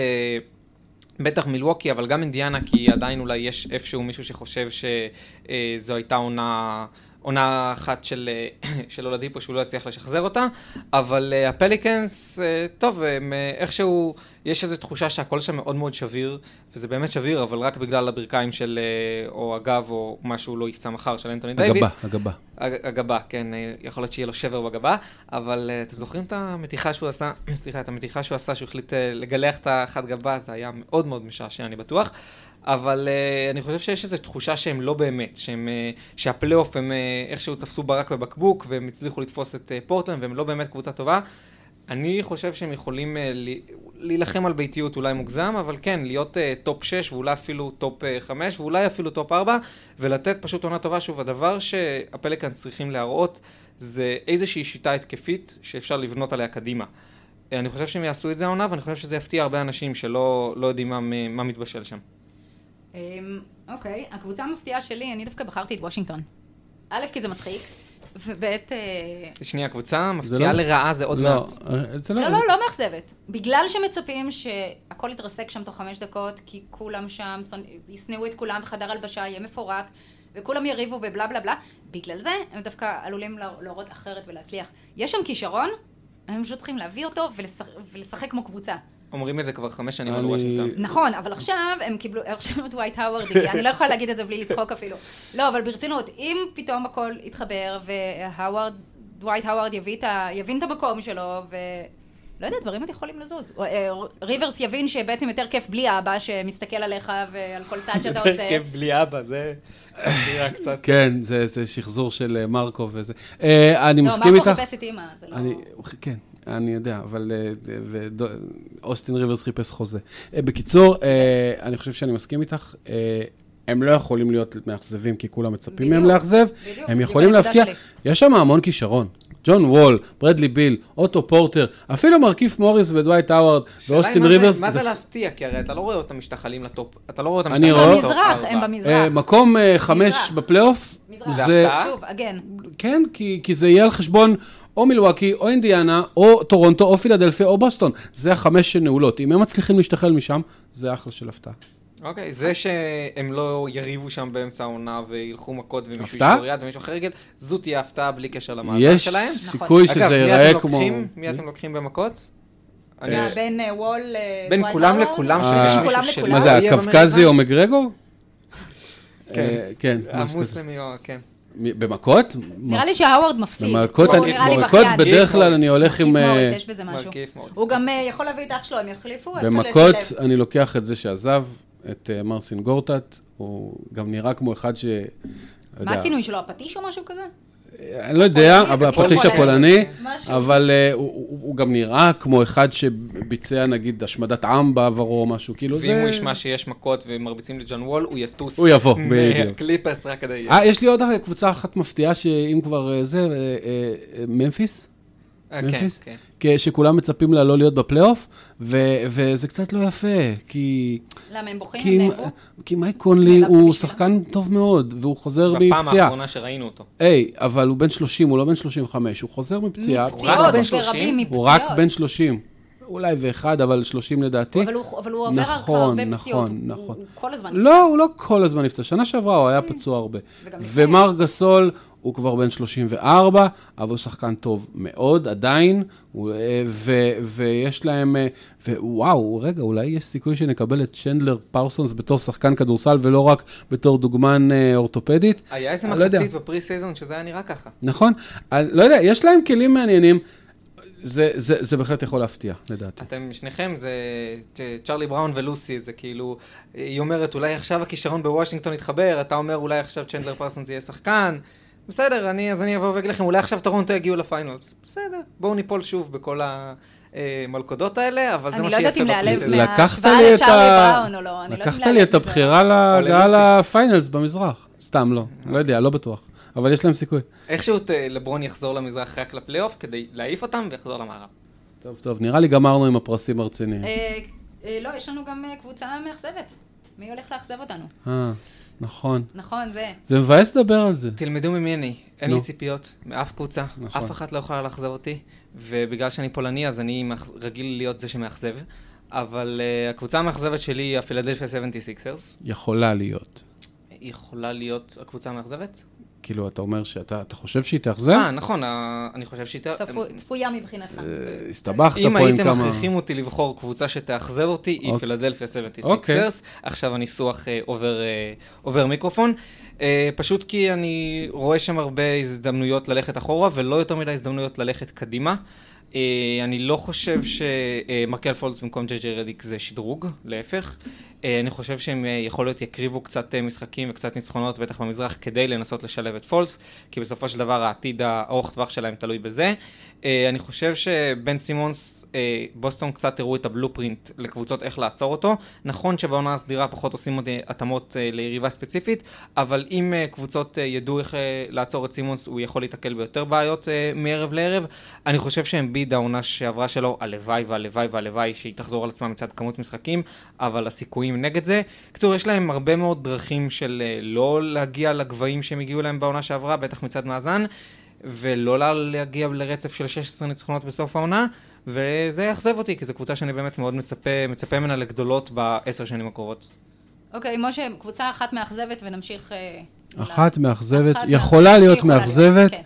אה, בטח מילווקי, אבל גם אינדיאנה, כי עדיין אולי יש איפשהו מישהו שחושב שזו הייתה עונה, עונה אחת של, אה, [coughs] של אולדיפו שהוא לא הצליח לשחזר אותה, אבל אה, הפליקנס, אה, טוב, הם אה, איכשהו, יש איזו תחושה שהכל שם מאוד מאוד שביר, וזה באמת שביר, אבל רק בגלל הברכיים של, אה, או הגב, או מה שהוא לא יפצע מחר של אנטוני דייוויס. הגבה, הגבה. הג- הגבה, כן, יכול להיות שיהיה לו שבר בגבה, אבל אה, אתם זוכרים את המתיחה שהוא עשה, [coughs] סליחה, את המתיחה שהוא עשה, שהוא החליט אה, לגלח את החד-גבה, זה היה מאוד מאוד משעשע, אני בטוח. אבל אה, אני חושב שיש איזו תחושה שהם לא באמת, שהם, אה, שהפלייאוף הם אה, איכשהו תפסו ברק בבקבוק והם הצליחו לתפוס את אה, פורטלנד והם לא באמת קבוצה טובה. אני חושב שהם יכולים אה, להילחם על ביתיות אולי מוגזם, אבל כן, להיות אה, טופ 6 ואולי אפילו טופ אה, 5 ואולי אפילו טופ 4 ולתת פשוט עונה טובה. שוב, הדבר שהפליקאנס צריכים להראות זה איזושהי שיטה התקפית שאפשר לבנות עליה קדימה. אני חושב שהם יעשו את זה העונה ואני חושב שזה יפתיע הרבה אנשים שלא לא יודעים מה, מה מתבשל שם. אמ, אוקיי, הקבוצה המפתיעה שלי, אני דווקא בחרתי את וושינגטון. א', כי זה מצחיק, וב', אה, שנייה, קבוצה מפתיעה לא- לרעה זה עוד לא, מעט. אה, זה לא, לא, לא מאכזבת. בגלל שמצפים שהכל יתרסק שם תוך חמש דקות, כי כולם שם ישנאו את כולם בחדר הלבשה, יהיה מפורק, וכולם יריבו ובלה בלה בלה, בגלל זה הם דווקא עלולים לה- להראות אחרת ולהצליח. יש שם כישרון, הם פשוט צריכים להביא אותו ולשחק, ולשחק כמו קבוצה. אומרים את זה כבר חמש שנים על וושינגטון. נכון, אבל עכשיו הם קיבלו, עכשיו את דווייט האוורד, אני לא יכולה להגיד את זה בלי לצחוק אפילו. לא, אבל ברצינות, אם פתאום הכל יתחבר, והאוורד, דווייט האוורד. יבין את המקום שלו, ו... לא יודעת, דברים עוד יכולים לזוז. אה, ריברס יבין שבעצם יותר כיף בלי אבא שמסתכל עליך ועל כל צעד שאתה עושה. בלי אבא, זה נראה קצת... כן, זה, זה שחזור של אה, מרקו וזה. אה, אני לא, מסכים מרקו איתך. חיפש את אימא, זה לא... כן, אני יודע, אבל אה, אוסטין ריברס חיפש חוזה. אה, בקיצור, אה, אני חושב שאני מסכים איתך. הם לא יכולים להיות מאכזבים, כי כולם מצפים מהם לאכזב. הם יכולים. הנקודה יש שם המון כישרון. ג'ון וול, ברדלי ביל, אוטו פורטר, אפילו מרקיף מוריס ודווייט האווארד ואוסטין מה זה- ריברס. מה זה להפתיע? כי הרי אתה לא רואה אותם משתחלים לטופ, אתה לא רואה אותם משתחלים לטופ במזרח. הם במזרח. מקום חמש. בפלייאוף, מזרח. זה. הפתעה? שוב, אגן. כן, כי, כי זה יהיה על חשבון או מילואקי, או אינדיאנה, או טורונטו, או פילדלפיה, או בוסטון. זה החמש שנעולות. אם הם מצליחים להשתחרר משם, זה אחלה של הפתעה. אוקיי, זה שהם לא יריבו שם באמצע העונה וילכו מכות ומישהו? ישבור יד ומישהו אחר רגל, זו תהיה הפתעה בלי קשר יש שלהם. סיכוי אגב, שזה ייראה כמו... לוקחים? מי אתם לוקחים במכות? אני- מה, בין אה, וול... אה, בין כולם? לכולם, אה, שיש מישהו של... לכולם? מה זה, הקווקזי? או מגרגור? כן. אה, כן. המוסלמי או... כן. במכות? נראה לי שהאווארד מפסיד. במכות אני- במכות. בדרך כלל אני הולך עם... אה, יש בזה משהו. הוא גם אה, יכול להביא את אח שלו, הם יחליפו, במכות. אני לוקח את זה שעזב, את אה, מרסין גורטט. הוא גם נראה כמו אחד ש... לא מה הכינוי שלו, הפטיש או משהו כזה? אני לא יודע, אבל הפטיש הפולני. אבל אה, הוא- גם נראה כמו אחד שביצע נגיד השמדת עם בעברו או משהו, כאילו זה... ואם הוא ישמע שיש מכות ומרביצים לג'ון וול, הוא יטוס. הוא יבוא, [laughs] בדיוק. מהקליפרס רק כדי... אה, יש לי עוד קבוצה אחת מפתיעה, שאם כבר אה, זה, אה, אה, אה, ממפיס? אה, כן? כן. כי- שכולם מצפים לה לא להיות בפלייאוף, ו- וזה קצת לא יפה, כי... למה הם בוכים? כי, הם? כי מייק קונלי הוא? שחקן טוב מאוד, והוא חוזר בפעם מפציעה. האחרונה שראינו אותו. היי, אבל הוא בן 30, הוא לא בן 35, הוא חוזר מפציעה. מפציעות, בן 30? ורבים מפציעות. הוא רק בן 30. אולי ואחד, אבל 30 לדעתי. אבל הוא אבל הוא עובר נכון, הרבה נכון, פציעות. הוא- נכון. הוא כל הזמן... לא, הוא לא כל הזמן נפצע. שנה שעברה הוא היה פצוע הרבה. ומר גסול, הוא כבר בן 34, אבל הוא שחקן טוב מאוד, עדיין. הוא, אה, ו, ויש להם, אה, ווואו, רגע, אולי יש סיכוי שנקבל את צ'נדלר פרסונס בתור שחקן כדורסל, ולא רק בתור דוגמן אה, אורתופדית. היה איזה לא. מחצית בפרי סייזון שזה היה נראה ככה. נכון? אני לא יודע, יש להם כלים מעניינים. זה, זה, זה בהחלט יכול להפתיע, לדעתי. אתם שניכם זה צ'רלי בראון ולוסי, זה כאילו, היא אומרת אולי עכשיו הכישרון בוושינגטון יתחבר, אתה אומר אולי עכשיו צ'נדלר פרסונס יהיה שחקן. בסדר, אני, אז אני אבוא ואגיד לכם, אולי עכשיו טורונטו יגיעו ל-finals. בסדר, בואו ניפול שוב בכל המלכודות האלה, אבל זה אני מה לא יודעת שיפה אם להיעלב ב-preseason. מה- לקחת מההשוואה לי לצ'ארלי בראון או לא, אני לא יודעת אם לקחת לי להיעלב את. הבחירה להגעה. ל-finals במזרח. סתם, לא. לא יודע, לא בטוח. אבל יש להם סיכוי. איכשהו ת- לברון יחזור למזרח רק לפלייאוף כדי להעיף אותם ויחזור למערב. טוב, טוב, נראה לי גמרנו עם הפרסים הרציניים. אה, אה, לא, יש לנו גם אה, קבוצה מאכזבת. מי הולך לאכזב אותנו? אה, נכון. נכון, זה. זה מבאס לדבר על זה. תלמדו ממני, אין. לי ציפיות מאף קבוצה, נכון. אף אחת לא יכולה לאכזב אותי, ובגלל שאני פולני אז אני רגיל להיות זה שמאכזב, אבל uh, הקבוצה המאכזבת שלי היא הפילדלפיה 76ers, יכולה להיות. יכולה להיות הקבוצה המאכזבת? כאילו, אתה אומר שאתה אתה חושב שהיא תאכזב? אה, נכון, אה, אני חושב שהיא... ת- צפו- צפויה מבחינתך. אה, הסתבכת אם פה עם הייתם כמה... מכריחים אותי לבחור קבוצה שתאכזב אותי, היא אוקיי. פילדלפיה 76ers. אוקיי. עכשיו הניסוח אה, עובר, אה, עובר מיקרופון. אה, פשוט כי אני רואה שם הרבה הזדמנויות ללכת אחורה, ולא יותר מדי הזדמנויות ללכת קדימה. אה, אני לא חושב שמרקל פולדס במקום ג'י ג'י רדיק זה שדרוג, להפך. אה, אני חושב שהם אה, יכול להיות יקריבו קצת אה, משחקים וקצת ניצחונות, בטח במזרח, כדי לנסות לשלב את פולץ, כי בסופו של דבר העתיד הארוך טווח שלהם תלוי בזה. אה, אני חושב שבן סימונס, אה, בוסטון קצת הראו את ה-blueprint לקבוצות איך לעצור אותו. נכון שבעונה הסדירה פחות עושים עוד אה, התאמות אה, ליריבה ספציפית, אבל אם אה, קבוצות אה, ידעו איך אה, לעצור את סימונס, הוא יכול להיתקל ביותר בעיות אה, מערב לערב. אני חושב שאמביד העונה שעברה שלו, הלוואי והלוואי והלוואי שהיא תחזור על עצמה מצד כמות משחקים, אבל הסיכויים נגד זה. קיצור, יש להם הרבה מאוד דרכים של אה, לא להגיע לגבהים שהם הגיעו להם בעונה שעברה, בטח מצד מאזן. ולא לה- להגיע לרצף של 16 ניצחונות בסוף העונה, וזה יאכזב אותי, כי זו קבוצה שאני באמת מאוד מצפה, מצפה ממנה לגדולות בעשר שנים הקרובות. אוקיי, משה, קבוצה אחת מאכזבת ונמשיך... אה, אחת מאכזבת, אחת יכולה להיות מאכזבת. כן.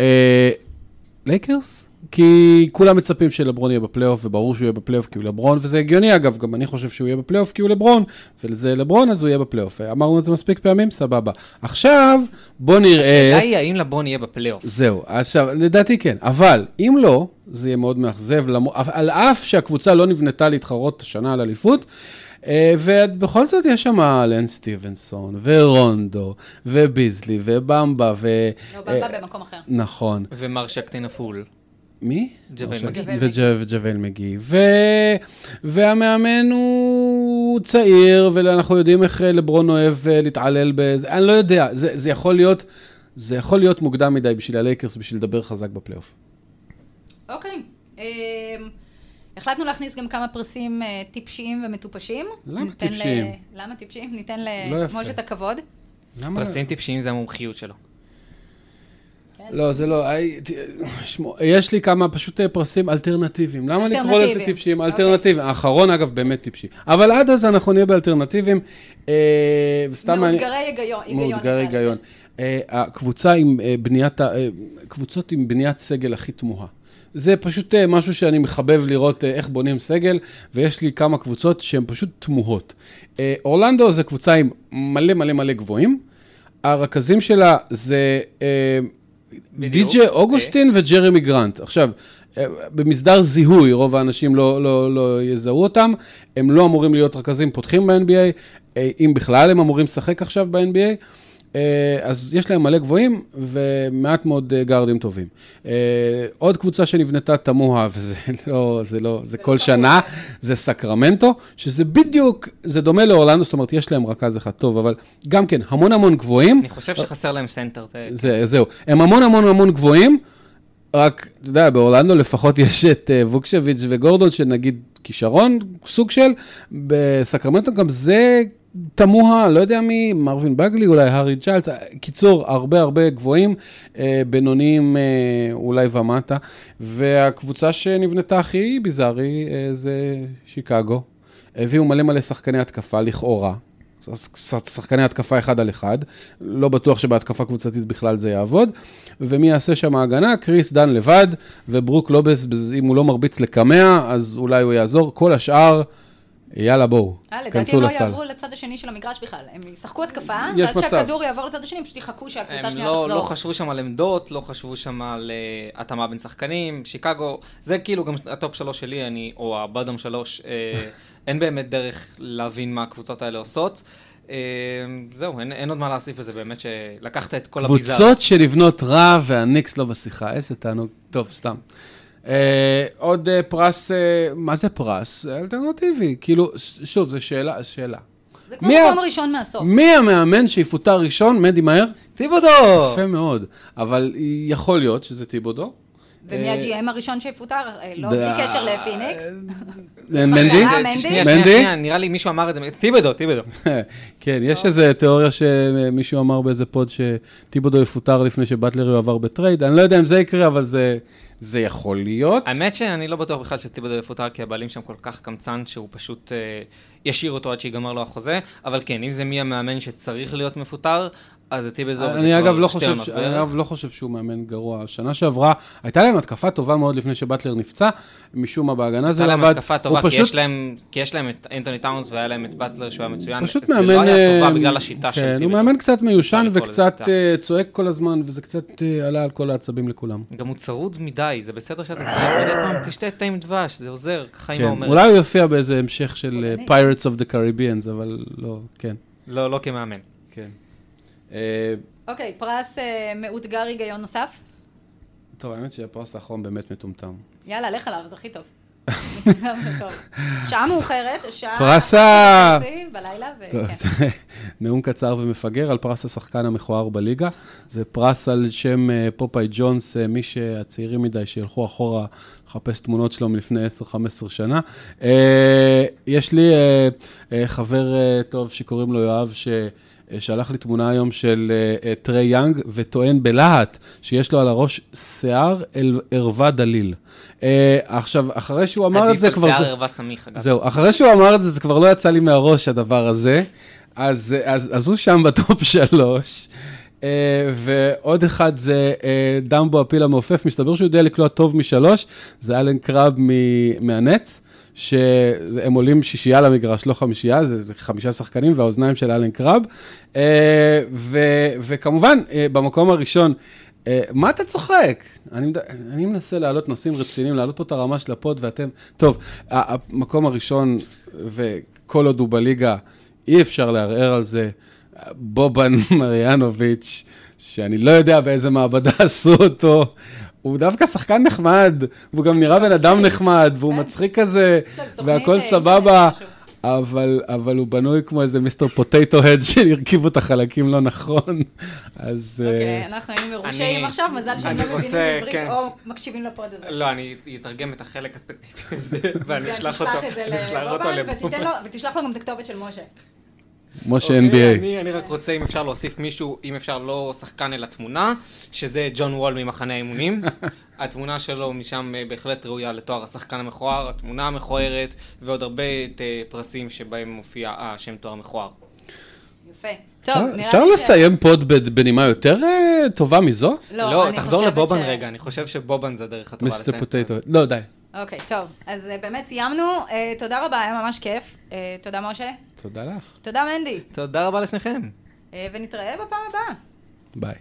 אה, לייקרס? כי כולם מצפים שלברון יהיה בפלייאוף, וברור שהוא יהיה בפלייאוף כי הוא לברון, וזה הגיוני אגב, גם אני חושב שהוא יהיה בפלייאוף כי הוא לברון, וזה לברון אז הוא יהיה בפלייאוף. אמרנו את זה מספיק פעמים, סבבה. עכשיו, בוא נראה... השאלה היא האם לברון יהיה בפלייאוף. זהו, עכשיו, לדעתי כן, אבל אם לא, זה יהיה מאוד מאכזב, למ... על אף שהקבוצה לא נבנתה להתחרות השנה על אליפות, אה, ובכל זאת יש שם לן סטיבנסון, ורונדו, וביזלי, ובמבה, ו... לא, במבה במקום אחר. נכון. ומר שקטין הפול. מי? עכשיו- מגי. ג'וול וג'- וג'וול מגי. ו... והמאמן הוא צעיר, ואנחנו יודעים איך אה, לברון אוהב אה, להתעלל בזה. אני לא יודע, זה, זה יכול להיות... זה יכול להיות מוקדם מדי בשביל הלייקרס, בשביל לדבר חזק בפלייאוף. אוקיי. אמ, החלטנו להכניס גם כמה פרסים אה, טיפשיים ומטופשים. למה ניתן ל- טיפשיים? למה טיפשיים? ניתן לא. למשה את הכבוד. למה? פרסים טיפשיים זה המומחיות שלו. לא, זה לא, יש לי כמה פשוט אה, פרסים אלטרנטיביים. למה לקרוא לזה. טיפשיים? אוקיי. אלטרנטיביים. האחרון, אגב, באמת טיפשי. אבל עד אז אנחנו נהיה באלטרנטיביים. אה. מאותגרי היגיון. מאותגרי. היגיון. אה, הקבוצה עם בניית, קבוצות עם בניית סגל הכי תמוהה. זה פשוט משהו שאני מחבב לראות איך בונים סגל, ויש לי כמה קבוצות שהן פשוט תמוהות. אורלנדו זה קבוצה עם מלא מלא מלא גבוהים. הרכזים שלה זה אה. די.ג'יי אוגוסטין וג'רמי גרנט. עכשיו, אה, במסדר זיהוי, רוב האנשים לא, לא, לא יזהו אותם, הם לא אמורים להיות רכזים פותחים ב-NBA, אה, אם בכלל הם אמורים לשחק עכשיו ב-NBA. אה, אז יש להם מלא גבוהים ומעט מאוד אה, גארדים טובים. אה, עוד קבוצה שנבנתה תמוה, [laughs] וזה לא, זה לא, זה כל שנה, זה סקרמנטו, שזה בדיוק, זה דומה לאורלנדו, זאת אומרת, יש להם רכז אחד טוב, אבל גם כן, המון המון גבוהים. אני חושב שחסר להם סנטר. זה- זה, זהו. הם המון המון המון גבוהים, רק, אתה יודע, באורלנדו לפחות [laughs] יש את אה, ווצ'ביץ' וגורדון, שנגיד כישרון, סוג של, בסקרמנטו גם זה תמוה, לא יודע מי, מרווין באגלי, אולי הארי ג'יילס, קיצור, הרבה הרבה גבוהים, אה, בינוניים אולי ומטה, והקבוצה שנבנתה הכי ביזארי זה שיקגו. הביאו מלא מלא שחקני התקפה, לכאורה. שחקני התקפה אחד על אחד, לא בטוח שבהתקפה קבוצתית בכלל זה יעבוד. ומי יעשה שם הגנה? קריס דן לבד, וברוק לובס, אם הוא לא מרביץ לקמע, אז אולי הוא יעזור. כל השאר, יאללה בואו, אה, לדעתי כנסו הם לא לסל. יעברו לצד השני של המגרש בכלל. הם ישחקו התקפה, יש ואז מצב. שהכדור יעבור לצד השני, הם פשוט יחכו שהקבוצה הם השנייה לא, תחזור. לא חשבו שם על עמדות, לא חשבו שם על אה, התאמה בין שחקנים, שיקגו, זה כאילו גם הטופ שלוש שלי, אני, או ה-bottom שלוש, אה, אין באמת דרך להבין מה הקבוצות האלה עושות. אה, זהו, אין, אין עוד מה להוסיף לזה, באמת שלקחת את כל ה-bizarre. קבוצות שנבנות רע והניקס לא בשיחה, איזה תענוג. טוב, סתם. אה, עוד אה, פרס, אה, מה זה פרס? אלטרנטיבי. כאילו, שוב, זו שאלה, שאלה. זה כמו מי ה- מקום ראשון מהסוף. מי המאמן שיפוטר ראשון? מדי מהר? טיבודו! יפה מאוד. אבל יכול להיות שזה טיבודו. ומי אה, ה-GM הראשון שיפוטר? אה, לא בלי קשר לפיניקס. אה, מנדי? שנייה, שנייה, נראה לי מישהו אמר את זה, טיבודו, טיבודו. [laughs] כן, יש איזו תיאוריה שמישהו אמר באיזה פוד שטיבודו יפוטר לפני שבטלר יועבר בטרייד. אני לא יודע אם זה יקרה, אבל זה, זה יכול להיות. האמת שאני לא בטוח בכלל שטיבודו יפוטר, כי הבעלים שם כל כך קמצן, שהוא פשוט אה, ישאיר אותו עד שיגמר לו החוזה. אבל כן, אם זה מי המאמן שצריך להיות מפוטר, אז זה טיבודו. וזה אני כבר אגב לא שתי חושב, ש-. אני אגב לא חושב שהוא מאמן גרוע. שנה שעברה, הייתה להם התקפה טובה מאוד לפני שבטלר נפצע, משום מה בהגנה זה הייתה לא להם עבד. התקפה טובה, כי פשוט- יש להם, כי יש להם את אנטוני טאונס והיה להם את באטלר שהוא היה מצוין. פשוט זה מאמן... לא היה טובה אה, בגלל השיטה של כן, הוא. מאמן קצת מיושן וקצת. אה, צועק כל הזמן, וזה קצת אה, עלה על כל העצבים לכולם. גם הוא צרוד מדי, זה בסדר שאתה צועק מדי פעם, תשתה תה עם דבש, זה עוזר, ככה אמא כן, אומרת. אולי הוא יופיע באיזה המשך של אה, אולי. Pirates of the Caribbeans, אבל לא, כן. לא, לא כמאמן. כן. אה, אוקיי, פרס אה, מאותגר היגיון נוסף. טוב, האמת שהפרס האחרון באמת מטומטם. יאללה, לך עליו, [laughs] זה הכי טוב. שעה מאוחרת, שעה... פרס ה- וחצי בלילה, וכן. [laughs] נאום קצר ומפגר על פרס השחקן המכוער בליגה. זה פרס על שם אה, פופאי ג'ונס, מי שהצעירים מדי שילכו אחורה לחפש תמונות שלו מלפני 10-15 שנה. יש לי חבר טוב שקוראים לו יואב, ש... אה, שלח לי תמונה היום של אה, אה, טרי יאנג, וטוען בלהט שיש לו על הראש שיער אל- ערווה דליל. עכשיו, אחרי שהוא אמר את זה כבר... עדיף על שיער ערווה סמיך, אגב. זהו, אחרי שהוא אמר את זה, זה כבר לא יצא לי מהראש, הדבר הזה. אז, אז, אז הוא שם בטופ [laughs] שלוש. אה, ועוד אחד זה אה, דמבו הפיל המעופף, מסתבר שהוא יודע לקלוע טוב משלוש, זה אלן קרב מ- מהנץ, שהם עולים שישייה למגרש, לא חמישייה, זה, זה חמישה שחקנים והאוזניים של אלן קרב. Uh, ו, וכמובן, uh, במקום הראשון, uh, מה אתה צוחק? אני, אני מנסה להעלות נושאים רציניים, להעלות פה את הרמה של הפוד ואתם... טוב, המקום הראשון, וכל עוד הוא בליגה, אי אפשר לערער על זה. בובן מריאנוביץ', שאני לא יודע באיזה מעבדה עשו אותו, הוא דווקא שחקן נחמד, והוא גם נראה בן אדם נחמד, והוא כן. מצחיק כזה, והכל אה, סבבה. אבל, אבל הוא בנוי כמו איזה מיסטר פוטטו הד שהרכיבו את החלקים לא נכון, אז... אה, אוקיי, אנחנו היינו מרושעים אני- עכשיו, מזל שהם לא מבינים עברית כן. או מקשיבים לפוד הזה. לא, אני אתרגם את החלק הספציפי הזה, [laughs] ואני אשלח אותו לו- ותשלח לו גם את הכתובת של משה. משה אוקיי, NBA. אני, אני רק רוצה, אם אפשר להוסיף מישהו, אם אפשר לא שחקן אלא תמונה, שזה ג'ון וול ממחנה האימונים. [laughs] התמונה שלו משם אה, בהחלט ראויה לתואר השחקן המכוער, התמונה המכוערת, ועוד הרבה אה, פרסים שבהם מופיע השם תואר מכוער. יפה. טוב, אפשר- נראה אפשר לי ש- לסיים פוד בנימה יותר אה, טובה מזו? לא, אני תחזור לבובן רגע, אני חושב שבובן זה הדרך הטובה מיסטר לסיים. פוטטו, לא, די. אוקיי, טוב. אז באמת סיימנו. תודה רבה, היה ממש כיף. תודה, משה. תודה לך. תודה, מנדי. תודה רבה לשניכם. אה, ונתראה בפעם הבאה. ביי.